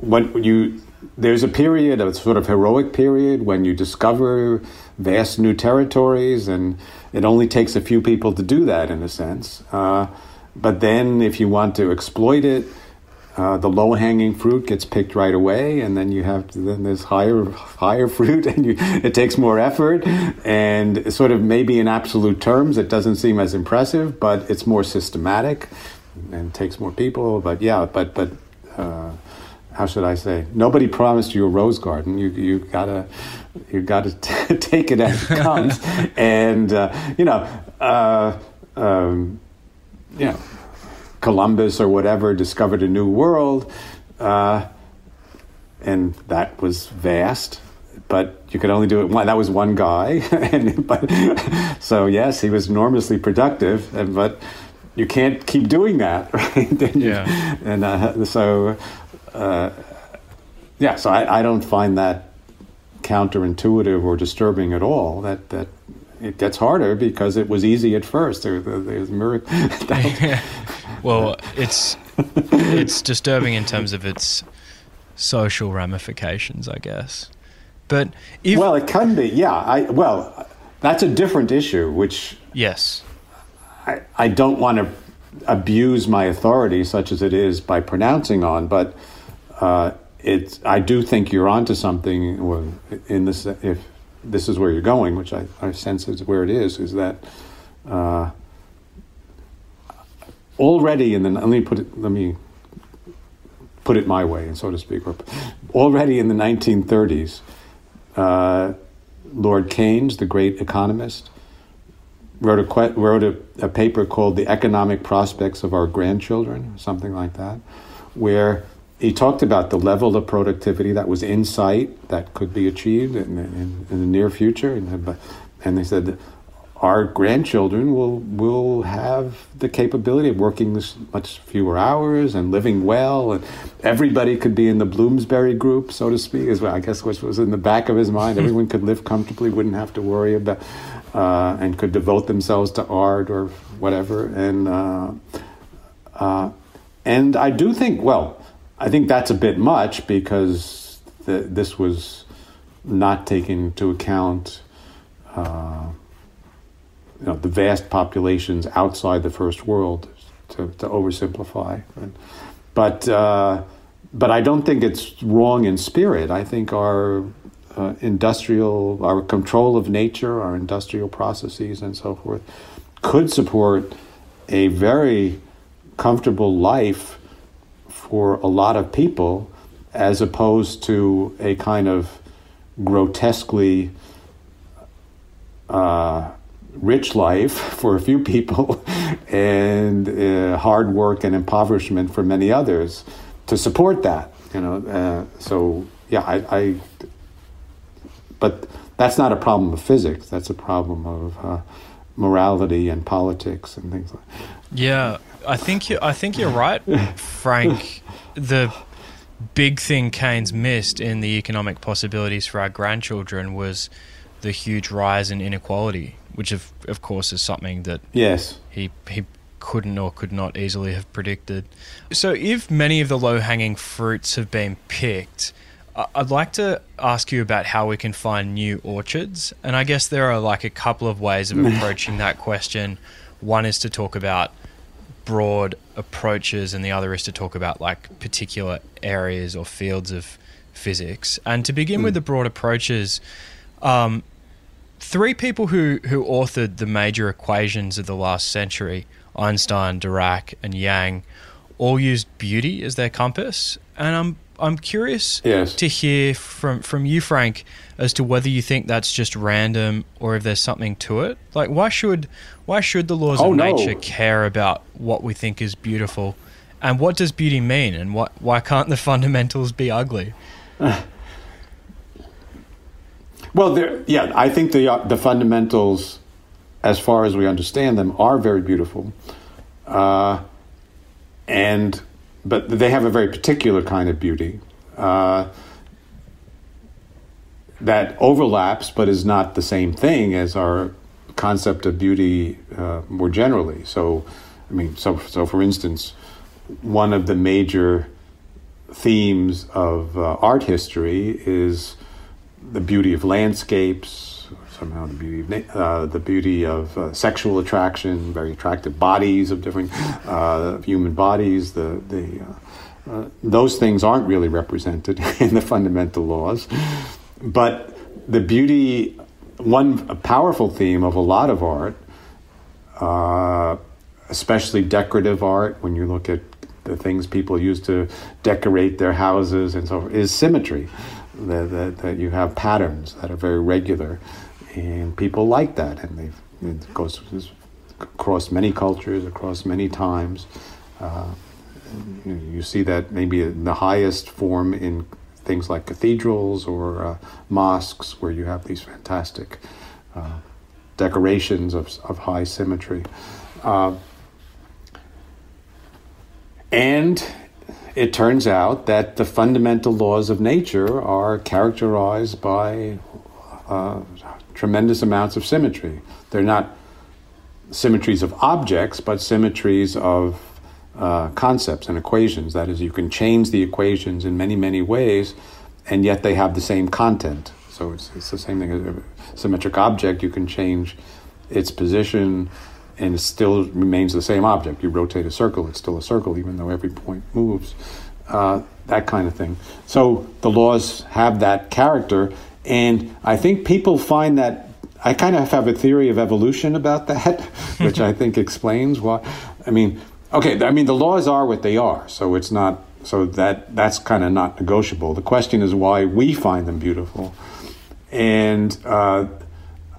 S3: When you there's a period, a sort of heroic period, when you discover vast new territories, and it only takes a few people to do that, in a sense. Uh, but then, if you want to exploit it, uh, the low hanging fruit gets picked right away, and then you have to, then there's higher higher fruit, and you, it takes more effort, and sort of maybe in absolute terms it doesn't seem as impressive, but it's more systematic, and takes more people. But yeah, but but uh, how should I say? Nobody promised you a rose garden. You you gotta you gotta t- take it as it comes, and uh, you know. Uh, um, you know, Columbus or whatever discovered a new world, uh, and that was vast. But you could only do it one. That was one guy, and but so yes, he was enormously productive. But you can't keep doing that, right? You-
S2: Yeah.
S3: And uh, so, uh, yeah. So I, I don't find that counterintuitive or disturbing at all. That that it gets harder because it was easy at first. There, there, there's miracle.
S2: Well, it's it's disturbing in terms of its social ramifications, I guess. But if
S3: well, it can be. Yeah. I well, that's a different issue, which
S2: yes,
S3: I, I don't want to abuse my authority, such as it is, by pronouncing on. But uh, it's I do think you're onto something. In this, if this is where you're going, which I, I sense is where it is, is that. Uh, already in the let me put it let me put it my way, and so to speak. Already in the 1930s, uh, Lord Keynes, the great economist, wrote a wrote a, a paper called "The Economic Prospects of Our Grandchildren," something like that, where he talked about the level of productivity that was in sight that could be achieved in, in, in the near future, and, and they said our grandchildren will will have the capability of working this much fewer hours and living well, and everybody could be in the Bloomsbury group, so to speak. Is what I guess which was in the back of his mind. Everyone could live comfortably, wouldn't have to worry about, uh, and could devote themselves to art or whatever. And uh, uh, and I do think, well, I think that's a bit much because the, this was not taken into account. Uh, you know, the vast populations outside the first world, to, to oversimplify. But, uh, but I don't think it's wrong in spirit. I think our uh, industrial, our control of nature, our industrial processes, and so forth, could support a very comfortable life for a lot of people, as opposed to a kind of grotesquely uh, rich life for a few people and uh, hard work and impoverishment for many others to support that you know uh, so yeah I, I but that's not a problem of physics that's a problem of uh, morality and politics and things like That.
S2: yeah, I think you I think you're right, Frank. The big thing Keynes missed in the economic possibilities for our grandchildren was the huge rise in inequality, which of of course is something that
S3: yes
S2: he he couldn't or could not easily have predicted. So if many of the low hanging fruits have been picked, I'd like to ask you about how we can find new orchards. And I guess there are like a couple of ways of approaching that question. One is to talk about broad approaches, and the other is to talk about like particular areas or fields of physics. And to begin with the broad approaches, um, three people who, who authored the major equations of the last century Einstein, Dirac, and Yang all used beauty as their compass. And I'm I'm curious
S3: Yes.
S2: to hear from from you, Frank, as to whether you think that's just random or if there's something to it. Like, why should why should the laws
S3: Oh,
S2: of
S3: no.
S2: nature care about what we think is beautiful, and what does beauty mean, and what why can't the fundamentals be ugly?
S3: Well, there, yeah, I think the uh, the fundamentals, as far as we understand them, are very beautiful, uh, and but they have a very particular kind of beauty uh, that overlaps, but is not the same thing as our concept of beauty uh, more generally. So, I mean, so so for instance, one of the major themes of uh, art history is the beauty of landscapes, somehow the beauty of uh, the beauty of uh, sexual attraction, very attractive bodies of different uh, human bodies. The the uh, uh, those things aren't really represented in the fundamental laws, but the beauty. One powerful theme of a lot of art, uh, especially decorative art, when you look at the things people use to decorate their houses and so forth, is symmetry. That, that, that you have patterns that are very regular, and people like that, and they've it goes across many cultures, across many times. Uh, you, you see that maybe in the highest form in things like cathedrals or uh, mosques, where you have these fantastic uh, decorations of, of high symmetry. Uh, and it turns out that the fundamental laws of nature are characterized by uh, tremendous amounts of symmetry. They're not symmetries of objects, but symmetries of uh, concepts and equations. That is, you can change the equations in many, many ways, and yet they have the same content. So it's, it's the same thing as a symmetric object. You can change its position, and it still remains the same object. You rotate a circle, it's still a circle, even though every point moves. Uh, that kind of thing. So the laws have that character, and I think people find that. I kind of have a theory of evolution about that, which I think explains why. I mean, okay, I mean the laws are what they are, so it's not. So that that's kind of not negotiable. The question is why we find them beautiful, and uh,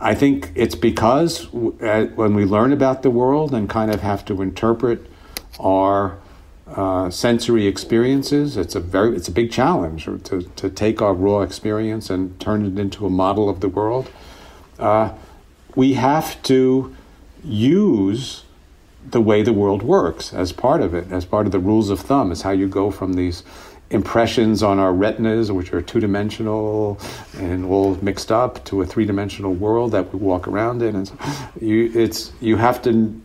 S3: I think it's because w- uh, when we learn about the world and kind of have to interpret our uh, sensory experiences, it's a very it's a big challenge to to take our raw experience and turn it into a model of the world. Uh, we have to use the way the world works as part of it, as part of the rules of thumb, is how you go from these impressions on our retinas, which are two dimensional and all mixed up, to a three dimensional world that we walk around in. And so you, it's, you have to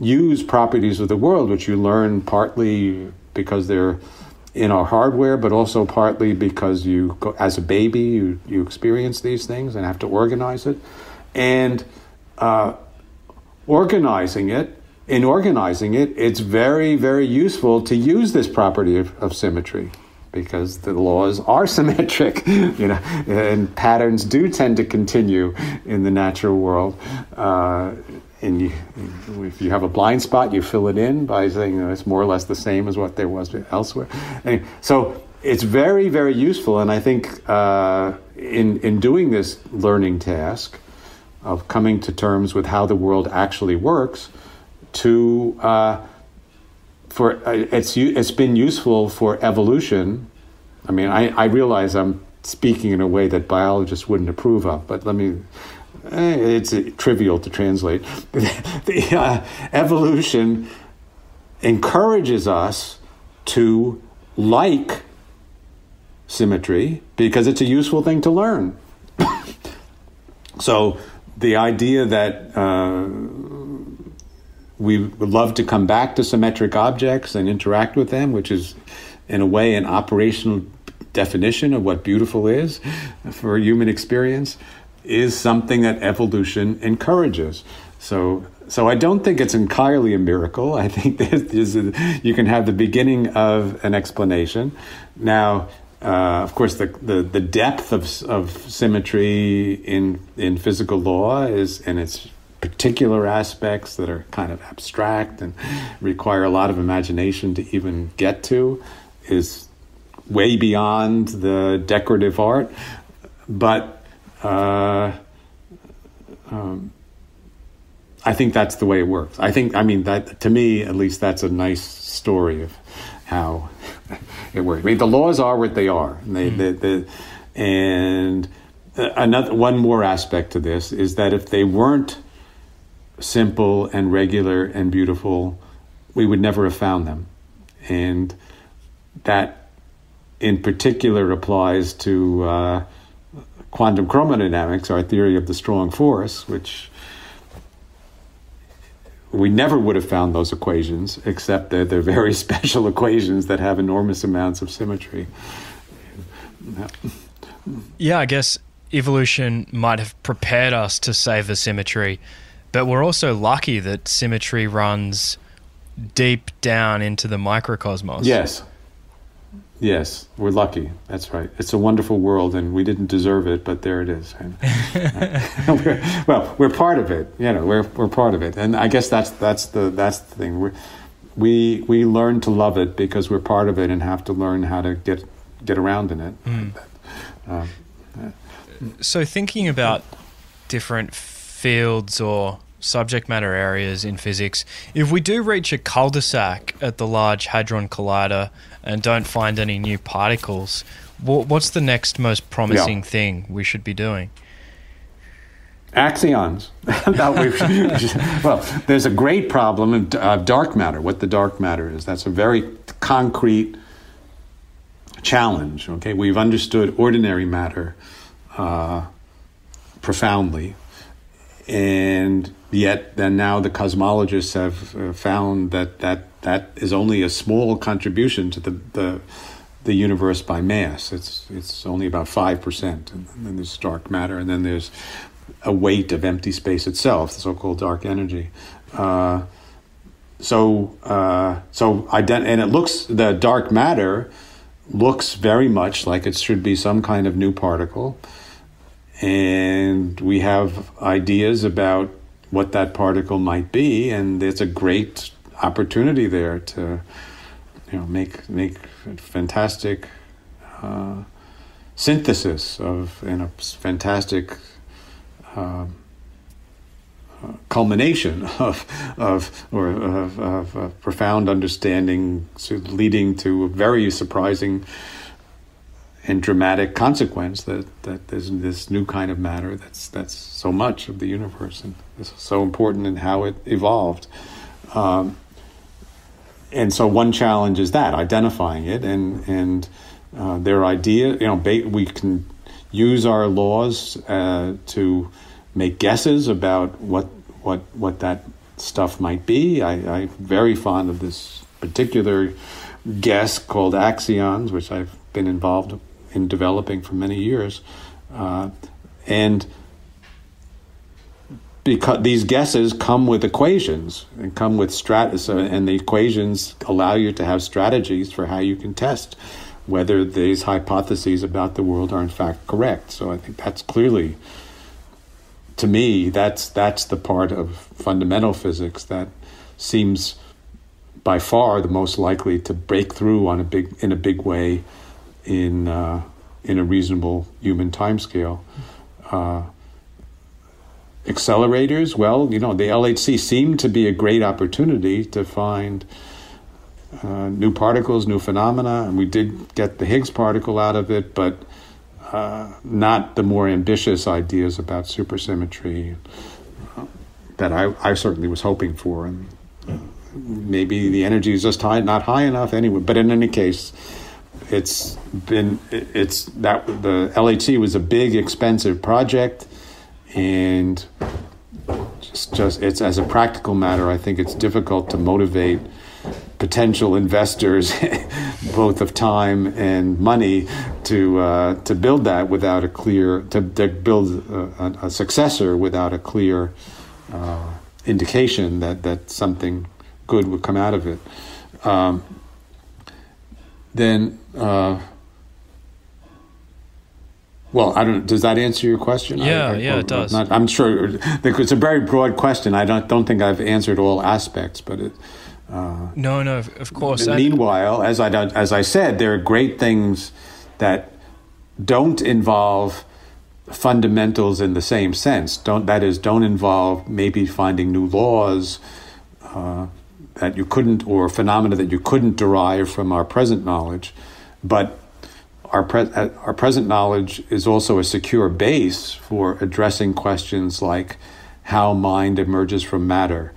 S3: use properties of the world, which you learn partly because they're in our hardware, but also partly because you, as a baby, you, you experience these things and have to organize it. And uh, organizing it, in organizing it, it's very, very useful to use this property of, of symmetry because the laws are symmetric, you know, and patterns do tend to continue in the natural world. Uh, and you, if you have a blind spot, you fill it in by saying you know, it's more or less the same as what there was elsewhere. So it's very, very useful. And I think uh, in in doing this learning task of coming to terms with how the world actually works, to uh, for uh, it's it's been useful for evolution. I mean, I, I realize I'm speaking in a way that biologists wouldn't approve of, but let me. Eh, It's trivial to translate. the uh, evolution encourages us to like symmetry because it's a useful thing to learn. so the idea that uh, we would love to come back to symmetric objects and interact with them, which is, in a way, an operational definition of what beautiful is for human experience is something that evolution encourages. So, so I don't think it's entirely a miracle. I think there's, a, you can have the beginning of an explanation. Now, uh, of course, the, the, the depth of, of symmetry in in physical law is in its particular aspects that are kind of abstract and require a lot of imagination to even get to is way beyond the decorative art. But uh, um, I think that's the way it works. I think, I mean, that to me, at least, that's a nice story of how it works. I mean, the laws are what they are, and they, mm. they, they, and another one more aspect to this is that if they weren't simple and regular and beautiful, we would never have found them, and that in particular applies to uh, quantum chromodynamics, our theory of the strong force, which we never would have found those equations, except that they're very special equations that have enormous amounts of symmetry.
S2: Yeah, I guess evolution might have prepared us to save the symmetry, but we're also lucky that symmetry runs deep down into the microcosmos.
S3: Yes. Yes, we're lucky. That's right. It's a wonderful world, and we didn't deserve it, but there it is. we're, well, we're part of it. You know, we're we're part of it, and I guess that's that's the that's the thing. we we we learn to love it because we're part of it, and have to learn how to get get around in it. Mm. Um,
S2: so, thinking about different fields or subject matter areas in physics, if we do reach a cul-de-sac at the Large Hadron Collider and don't find any new particles, what's the next most promising yeah. thing we should be doing?
S3: Axions. well, there's a great problem of uh, dark matter, what the dark matter is. That's a very concrete challenge. Okay, we've understood ordinary matter uh, profoundly, and yet then now the cosmologists have uh, found that that that is only a small contribution to the the, the universe by mass. It's it's only about five percent, and then there's dark matter, and then there's a weight of empty space itself, the so-called dark energy. Uh, so uh, so ident- and it looks the dark matter looks very much like it should be some kind of new particle, and we have ideas about what that particle might be, and there's a great opportunity there to you know make make fantastic uh, synthesis of in a fantastic um, uh, culmination of of or of, of, of profound understanding, leading to a very surprising and dramatic consequence that, that there's this new kind of matter that's that's so much of the universe and is so important in how it evolved. Um, and so one challenge is that identifying it and and uh, their idea. You know, we can use our laws uh, to make guesses about what what what that stuff might be. I, I'm very fond of this particular guess called axions, which I've been involved in developing for many years, uh, and because these guesses come with equations and come with strat, and the equations allow you to have strategies for how you can test whether these hypotheses about the world are in fact correct. So I think that's clearly, to me, that's that's the part of fundamental physics that seems by far the most likely to break through on a big in a big way in uh, in a reasonable human timescale. Uh, accelerators, well, you know, the LHC seemed to be a great opportunity to find uh, new particles, new phenomena, and we did get the Higgs particle out of it, but uh, not the more ambitious ideas about supersymmetry uh, that I, I certainly was hoping for. And uh, maybe the energy is just high, not high enough anyway. But in any case, it's been it's that the LHC was a big, expensive project, and just just it's as a practical matter, I think it's difficult to motivate potential investors, both of time and money, to uh, to build that without a clear to, to build a, a, successor without a clear uh, indication that that something good would come out of it. Um, then. Uh, well, I don't. Does that answer your question?
S2: Yeah,
S3: I, I,
S2: yeah,
S3: or,
S2: it does.
S3: Not, I'm sure it's a very broad question. I don't don't think I've answered all aspects, but it,
S2: uh, no, no, of course.
S3: Meanwhile, as I as I said, there are great things that don't involve fundamentals in the same sense. Don't that is don't involve maybe finding new laws uh, that you couldn't or phenomena that you couldn't derive from our present knowledge, but our, pre- uh, our present knowledge is also a secure base for addressing questions like how mind emerges from matter.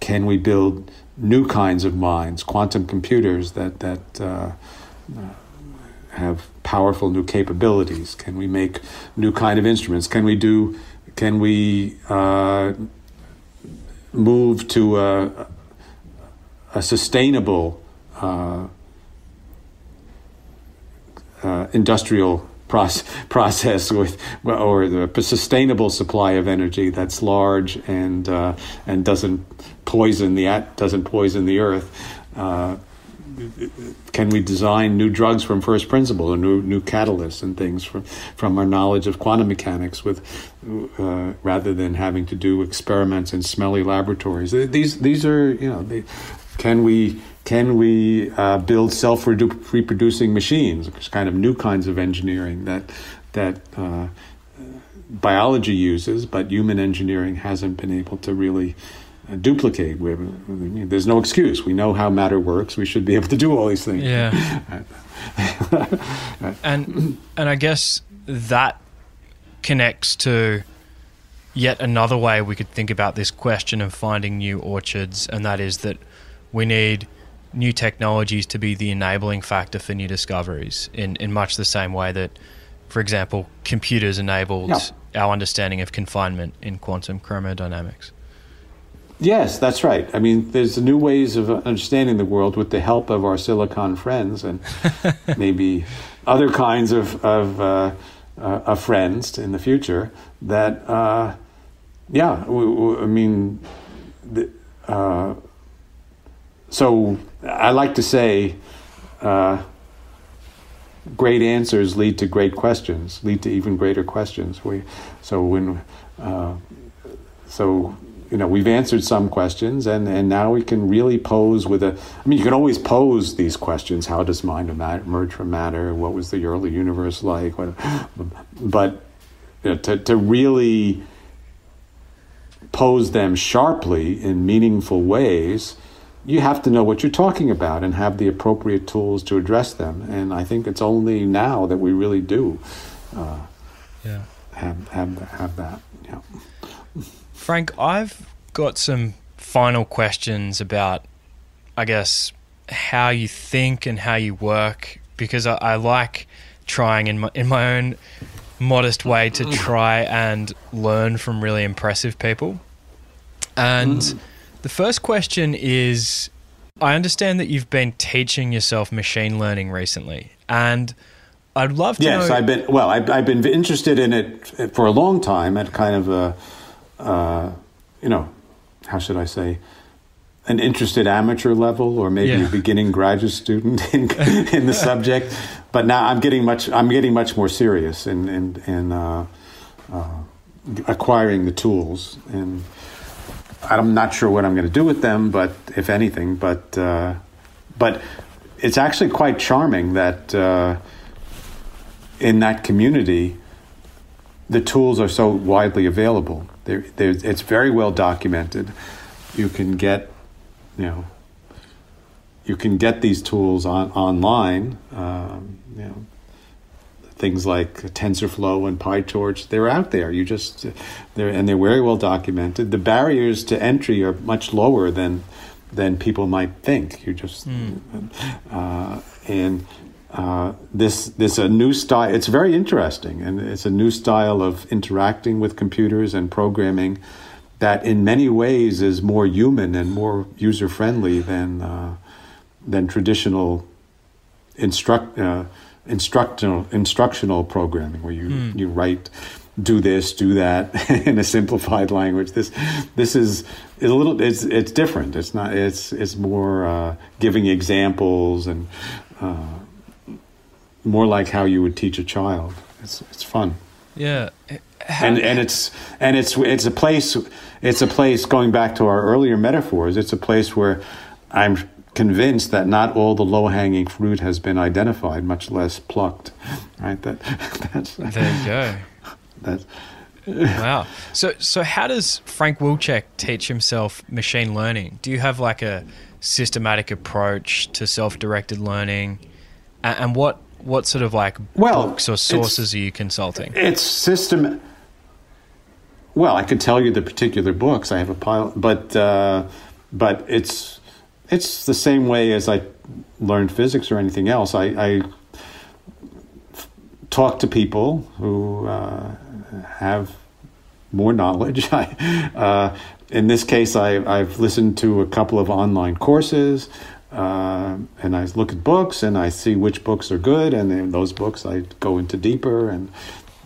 S3: Can we build new kinds of minds, quantum computers that, that uh, have powerful new capabilities? Can we make new kind of instruments? Can we do? Can we uh, move to a, a sustainable uh, uh, industrial process, with or the sustainable supply of energy that's large and uh, and doesn't poison the doesn't poison the earth. Uh, can we design new drugs from first principle or new new catalysts and things from from our knowledge of quantum mechanics with uh, rather than having to do experiments in smelly laboratories these these are you know they, can we can we uh, build self-reproducing machines? It's kind of new kinds of engineering that that uh, biology uses, but human engineering hasn't been able to really uh, duplicate. We there's no excuse. We know how matter works. We should be able to do all these things.
S2: Yeah. and and I guess that connects to yet another way we could think about this question of finding new orchards, and that is that we need new technologies to be the enabling factor for new discoveries in, in much the same way that, for example, computers enabled yeah. our understanding of confinement in quantum chromodynamics.
S3: Yes, that's right. I mean, there's new ways of understanding the world with the help of our silicon friends and maybe other kinds of, of, uh, uh, of friends in the future that, uh, yeah, I mean, the, uh, so I like to say, uh, great answers lead to great questions, lead to even greater questions. We, so when, uh, so you know, we've answered some questions, and and now we can really pose with a. I mean, you can always pose these questions: How does mind emerge from matter? What was the early universe like? What, but you know, to to really pose them sharply in meaningful ways you have to know what you're talking about and have the appropriate tools to address them. And I think it's only now that we really do uh, yeah. have, have, have that. Yeah.
S2: Frank, I've got some final questions about, I guess, how you think and how you work because I, I like trying in my, in my own modest way to try and learn from really impressive people. And. Mm the first question is I understand that you've been teaching yourself machine learning recently, and I'd love to
S3: yes,
S2: know.
S3: I've been well. I've, I've, been interested in it for a long time at kind of a, uh, you know, how should I say, an interested amateur level, or maybe yeah. a beginning graduate student in, in the subject. But now I'm getting much. I'm getting much more serious in in, in uh, uh, acquiring the tools and I'm not sure what I'm going to do with them, but if anything, but uh, but it's actually quite charming that uh, in that community the tools are so widely available. They're, they're, it's very well documented. You can get, you know, you can get these tools on online. Um, you know, things like TensorFlow and PyTorch, they're out there. You just they're and they're very well documented. The barriers to entry are much lower than than people might think. You just mm. uh, and uh, this this a new style. It's very interesting, and it's a new style of interacting with computers and programming that, in many ways, is more human and more user friendly than uh, than traditional instruct uh, instructional instructional programming where you
S2: Hmm.
S3: you write do this do that in a simplified language this this is is a little it's it's different it's not it's it's more uh, giving examples and uh, more like how you would teach a child it's it's fun
S2: Yeah.
S3: and and it's and it's it's a place it's a place going back to our earlier metaphors it's a place where i'm convinced that not all the low-hanging fruit has been identified much less plucked right that that's
S2: There you go.
S3: that's
S2: Wow. So, so how does Frank Wilczek teach himself machine learning? Do you have like a systematic approach to self-directed learning, and, and what what sort of like
S3: Well,
S2: books or sources are you consulting?
S3: it's system well i could tell you the particular books i have a pile but uh, but it's it's the same way as i learned physics or anything else. I, I talk to people who uh, have more knowledge. I, uh, in this case I, i've listened to a couple of online courses uh, and I look at books and I see which books are good, and those books I go into deeper, and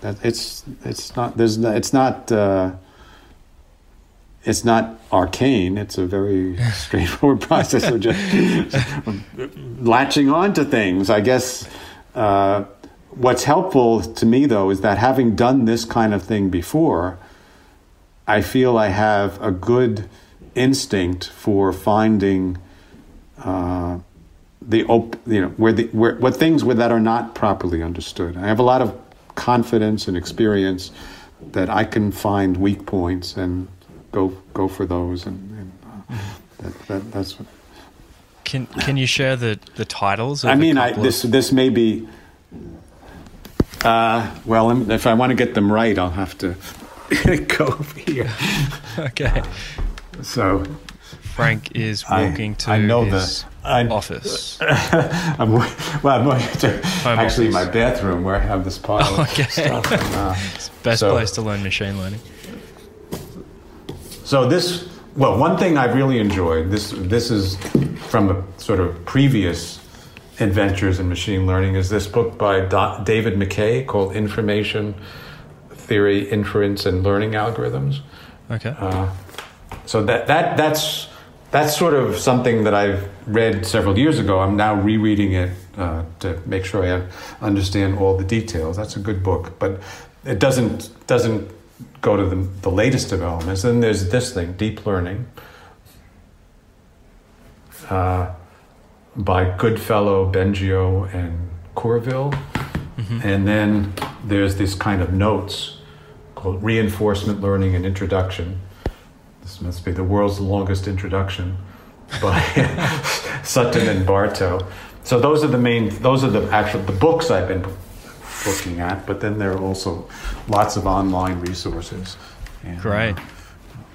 S3: that it's it's not there's it's not uh, it's not arcane. It's a very straightforward process of just latching on to things. I guess uh, what's helpful to me though is that having done this kind of thing before, I feel I have a good instinct for finding uh, the op- you know where the where what things where that are not properly understood. I have a lot of confidence and experience that I can find weak points and go go for those, and, and uh, that, that, that's. What,
S2: Can Can you share the the titles? Of
S3: I mean, I, this
S2: Of,
S3: this may be. Uh, well, if I want to get them right, I'll have to go over here.
S2: okay.
S3: So
S2: Frank is
S3: I-
S2: walking to
S3: I know
S2: his
S3: the- I-
S2: office.
S3: I'm well. I'm going to actually
S2: office.
S3: my bathroom where I have this pile of
S2: Okay.
S3: stuff. And, uh,
S2: Best
S3: so-
S2: place to learn machine learning.
S3: So this, well, one thing I've really enjoyed. This this is from a sort of previous adventures in machine learning. Is this book by Do- David MacKay called Information Theory, Inference, and Learning Algorithms.
S2: Okay.
S3: Uh, so that that that's that's sort of something that I've read several years ago. I'm now rereading it uh, to make sure I understand all the details. That's a good book, but it doesn't doesn't go to the, the latest developments. Then there's this thing, deep learning, uh, by Goodfellow, Bengio, and Courville. And then there's this kind of notes called Reinforcement Learning and Introduction. This must be the world's longest introduction by Sutton and Barto. So those are the main, those are the actual, the books I've been looking at, but then there are also lots of online resources. And,
S2: Great.
S3: uh,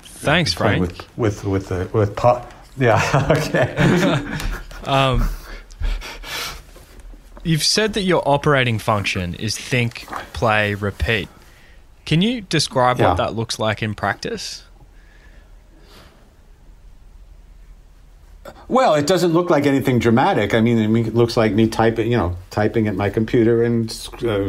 S2: Thanks, Frank.
S3: With, with, with, the, with po- yeah, okay.
S2: Um, you've said that your operating function is think, play, repeat. Can you describe
S3: Yeah.
S2: what that looks like in practice?
S3: Well, it doesn't look like anything dramatic. I mean, it looks like me typing, you know, typing at my computer and uh,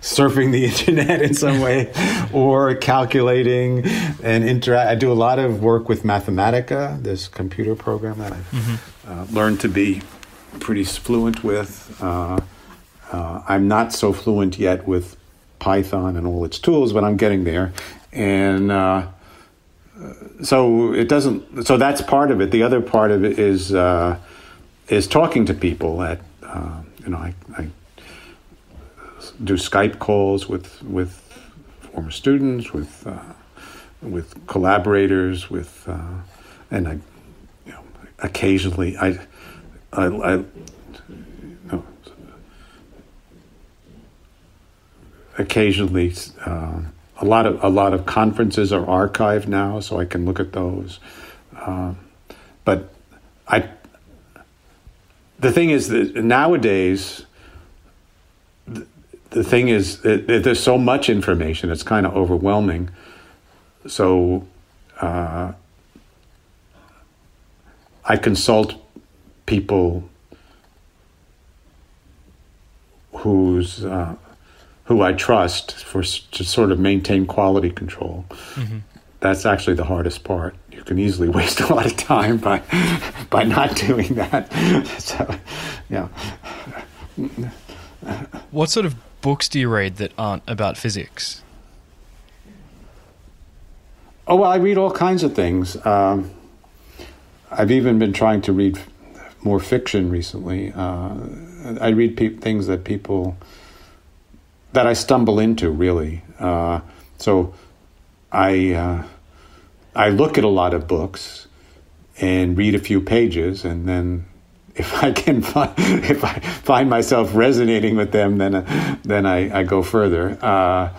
S3: surfing the internet in some way, or calculating and interact. I do a lot of work with Mathematica, this computer program that I've uh, learned to be pretty fluent with. Uh, uh, I'm not so fluent yet with Python and all its tools, but I'm getting there. And uh, so it doesn't. So that's part of it. The other part of it is uh, is talking to people. At uh, you know, I, I do Skype calls with with former students, with uh, with collaborators, with uh, and I, you know, occasionally I I. I occasionally uh, a lot of a lot of conferences are archived now, so I can look at those. Um, but I, the thing is that nowadays, the, the thing is there's so much information; it's kind of overwhelming. So, uh, I consult people whose uh, who I trust for to sort of maintain quality control. Mm-hmm. That's actually the hardest part. You can easily waste a lot of time by by not doing that. so, yeah.
S2: What sort of books do you read that aren't about physics?
S3: Oh well, I read all kinds of things. Um, I've even been trying to read more fiction recently. Uh, I read pe- things that people that I stumble into really. Uh, so I uh, I look at a lot of books and read a few pages, and then if I can find if I find myself resonating with them, then uh, then I, I go further. Uh,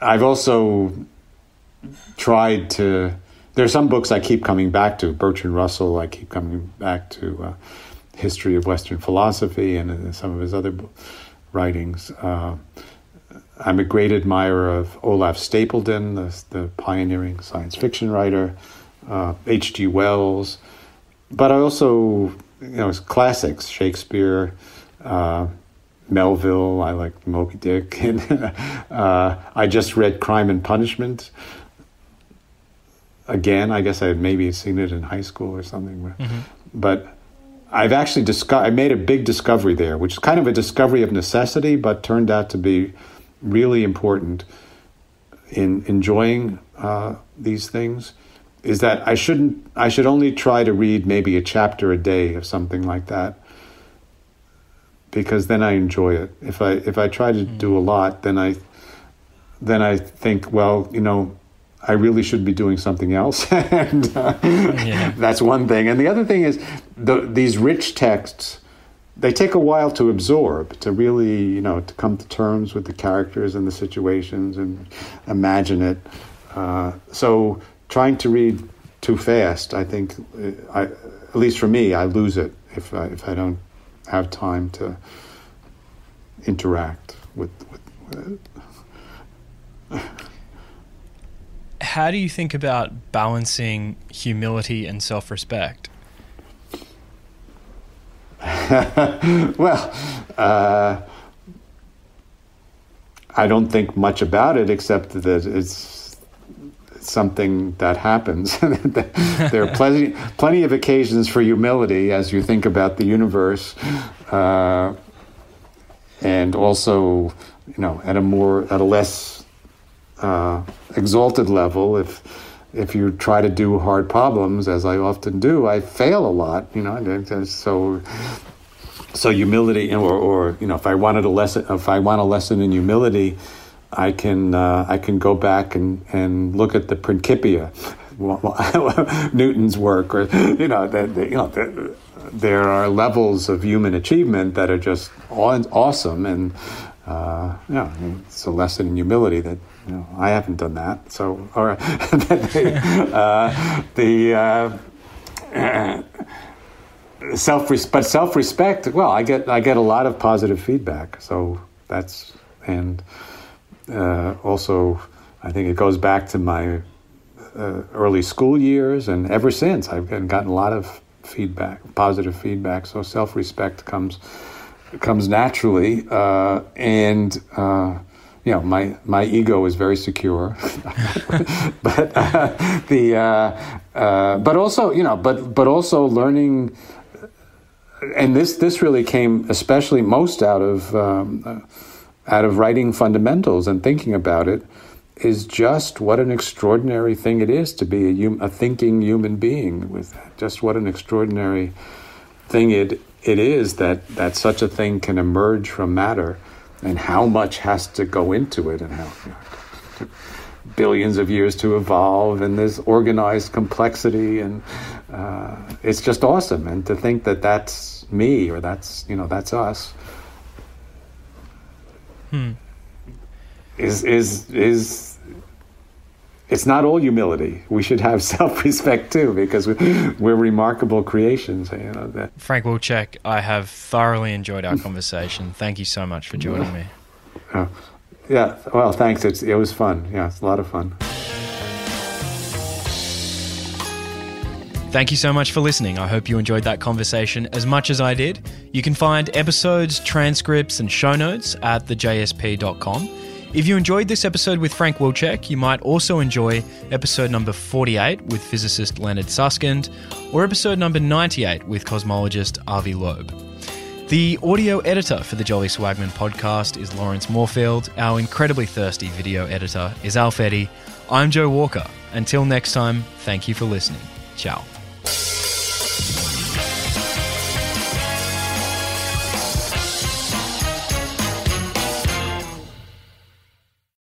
S3: I've also tried to. There are some books I keep coming back to. Bertrand Russell, I keep coming back to. Uh, history of Western philosophy and uh, some of his other writings. Uh, I'm a great admirer of Olaf Stapledon, the, the pioneering science fiction writer, H.G. Uh, Wells, but I also, you know, classics, Shakespeare, uh, Melville, I like Moby Dick, and uh, I just read Crime and Punishment. Again, I guess I had maybe seen it in high school or something, mm-hmm. but I've actually discovered, I made a big discovery there, which is kind of a discovery of necessity, but turned out to be really important in enjoying uh, these things. Is that I shouldn't, I should only try to read maybe a chapter a day of something like that, because then I enjoy it. If I if I try to do a lot, then I then I think, well, you know, I really should be doing something else. and uh, yeah. that's one thing. And the other thing is the, these rich texts, they take a while to absorb, to really, you know, to come to terms with the characters and the situations and imagine it. Uh, so trying to read too fast, I think, uh, I, at least for me, I lose it if I, if I don't have time to interact with. with
S2: uh, how do you think about balancing humility and self respect?
S3: well, uh, I don't think much about it except that it's something that happens. there are plenty, plenty of occasions for humility as you think about the universe, uh, and also, you know, at a more, at a less uh, exalted level, if if you try to do hard problems, as I often do, I fail a lot. You know, so so humility, or, or you know, if I wanted a lesson, if I want a lesson in humility, I can uh, I can go back and, and look at the Principia, Newton's work, or you know, the, the, you know, the, there are levels of human achievement that are just awesome, and uh, yeah, it's a lesson in humility that know, I haven't done that. So, all right. uh, the uh, self but self respect. Well, I get I get a lot of positive feedback. So that's and uh, also I think it goes back to my uh, early school years, and ever since I've gotten a lot of feedback, positive feedback. So self respect comes comes naturally, uh, and uh, you know, my my ego is very secure, but uh, the uh, uh, but also you know, but but also learning, and this this really came especially most out of um, uh, out of writing fundamentals and thinking about it is just what an extraordinary thing it is to be a, hum, a thinking human being with just what an extraordinary thing it it is that that such a thing can emerge from matter and how much has to go into it and how you know, billions of years to evolve and this organized complexity and uh, it's just awesome and to think that that's me or that's you know that's us hmm. is is is it's not all humility. We should have self-respect too, because we're remarkable creations. You know that.
S2: Frank Wilczek, I have thoroughly enjoyed our conversation. Thank you so much for joining me.
S3: Yeah, well, thanks. It's, it was fun. Yeah, it's a lot of fun.
S2: Thank you so much for listening. I hope you enjoyed that conversation as much as I did. You can find episodes, transcripts, and show notes at thejsp.com. If you enjoyed this episode with Frank Wilczek, you might also enjoy episode number 48 with physicist Leonard Susskind or episode number 98 with cosmologist Avi Loeb. The audio editor for the Jolly Swagman podcast is Lawrence Moorfield. Our incredibly thirsty video editor is Alf Eddy. I'm Joe Walker. Until next time, thank you for listening. Ciao.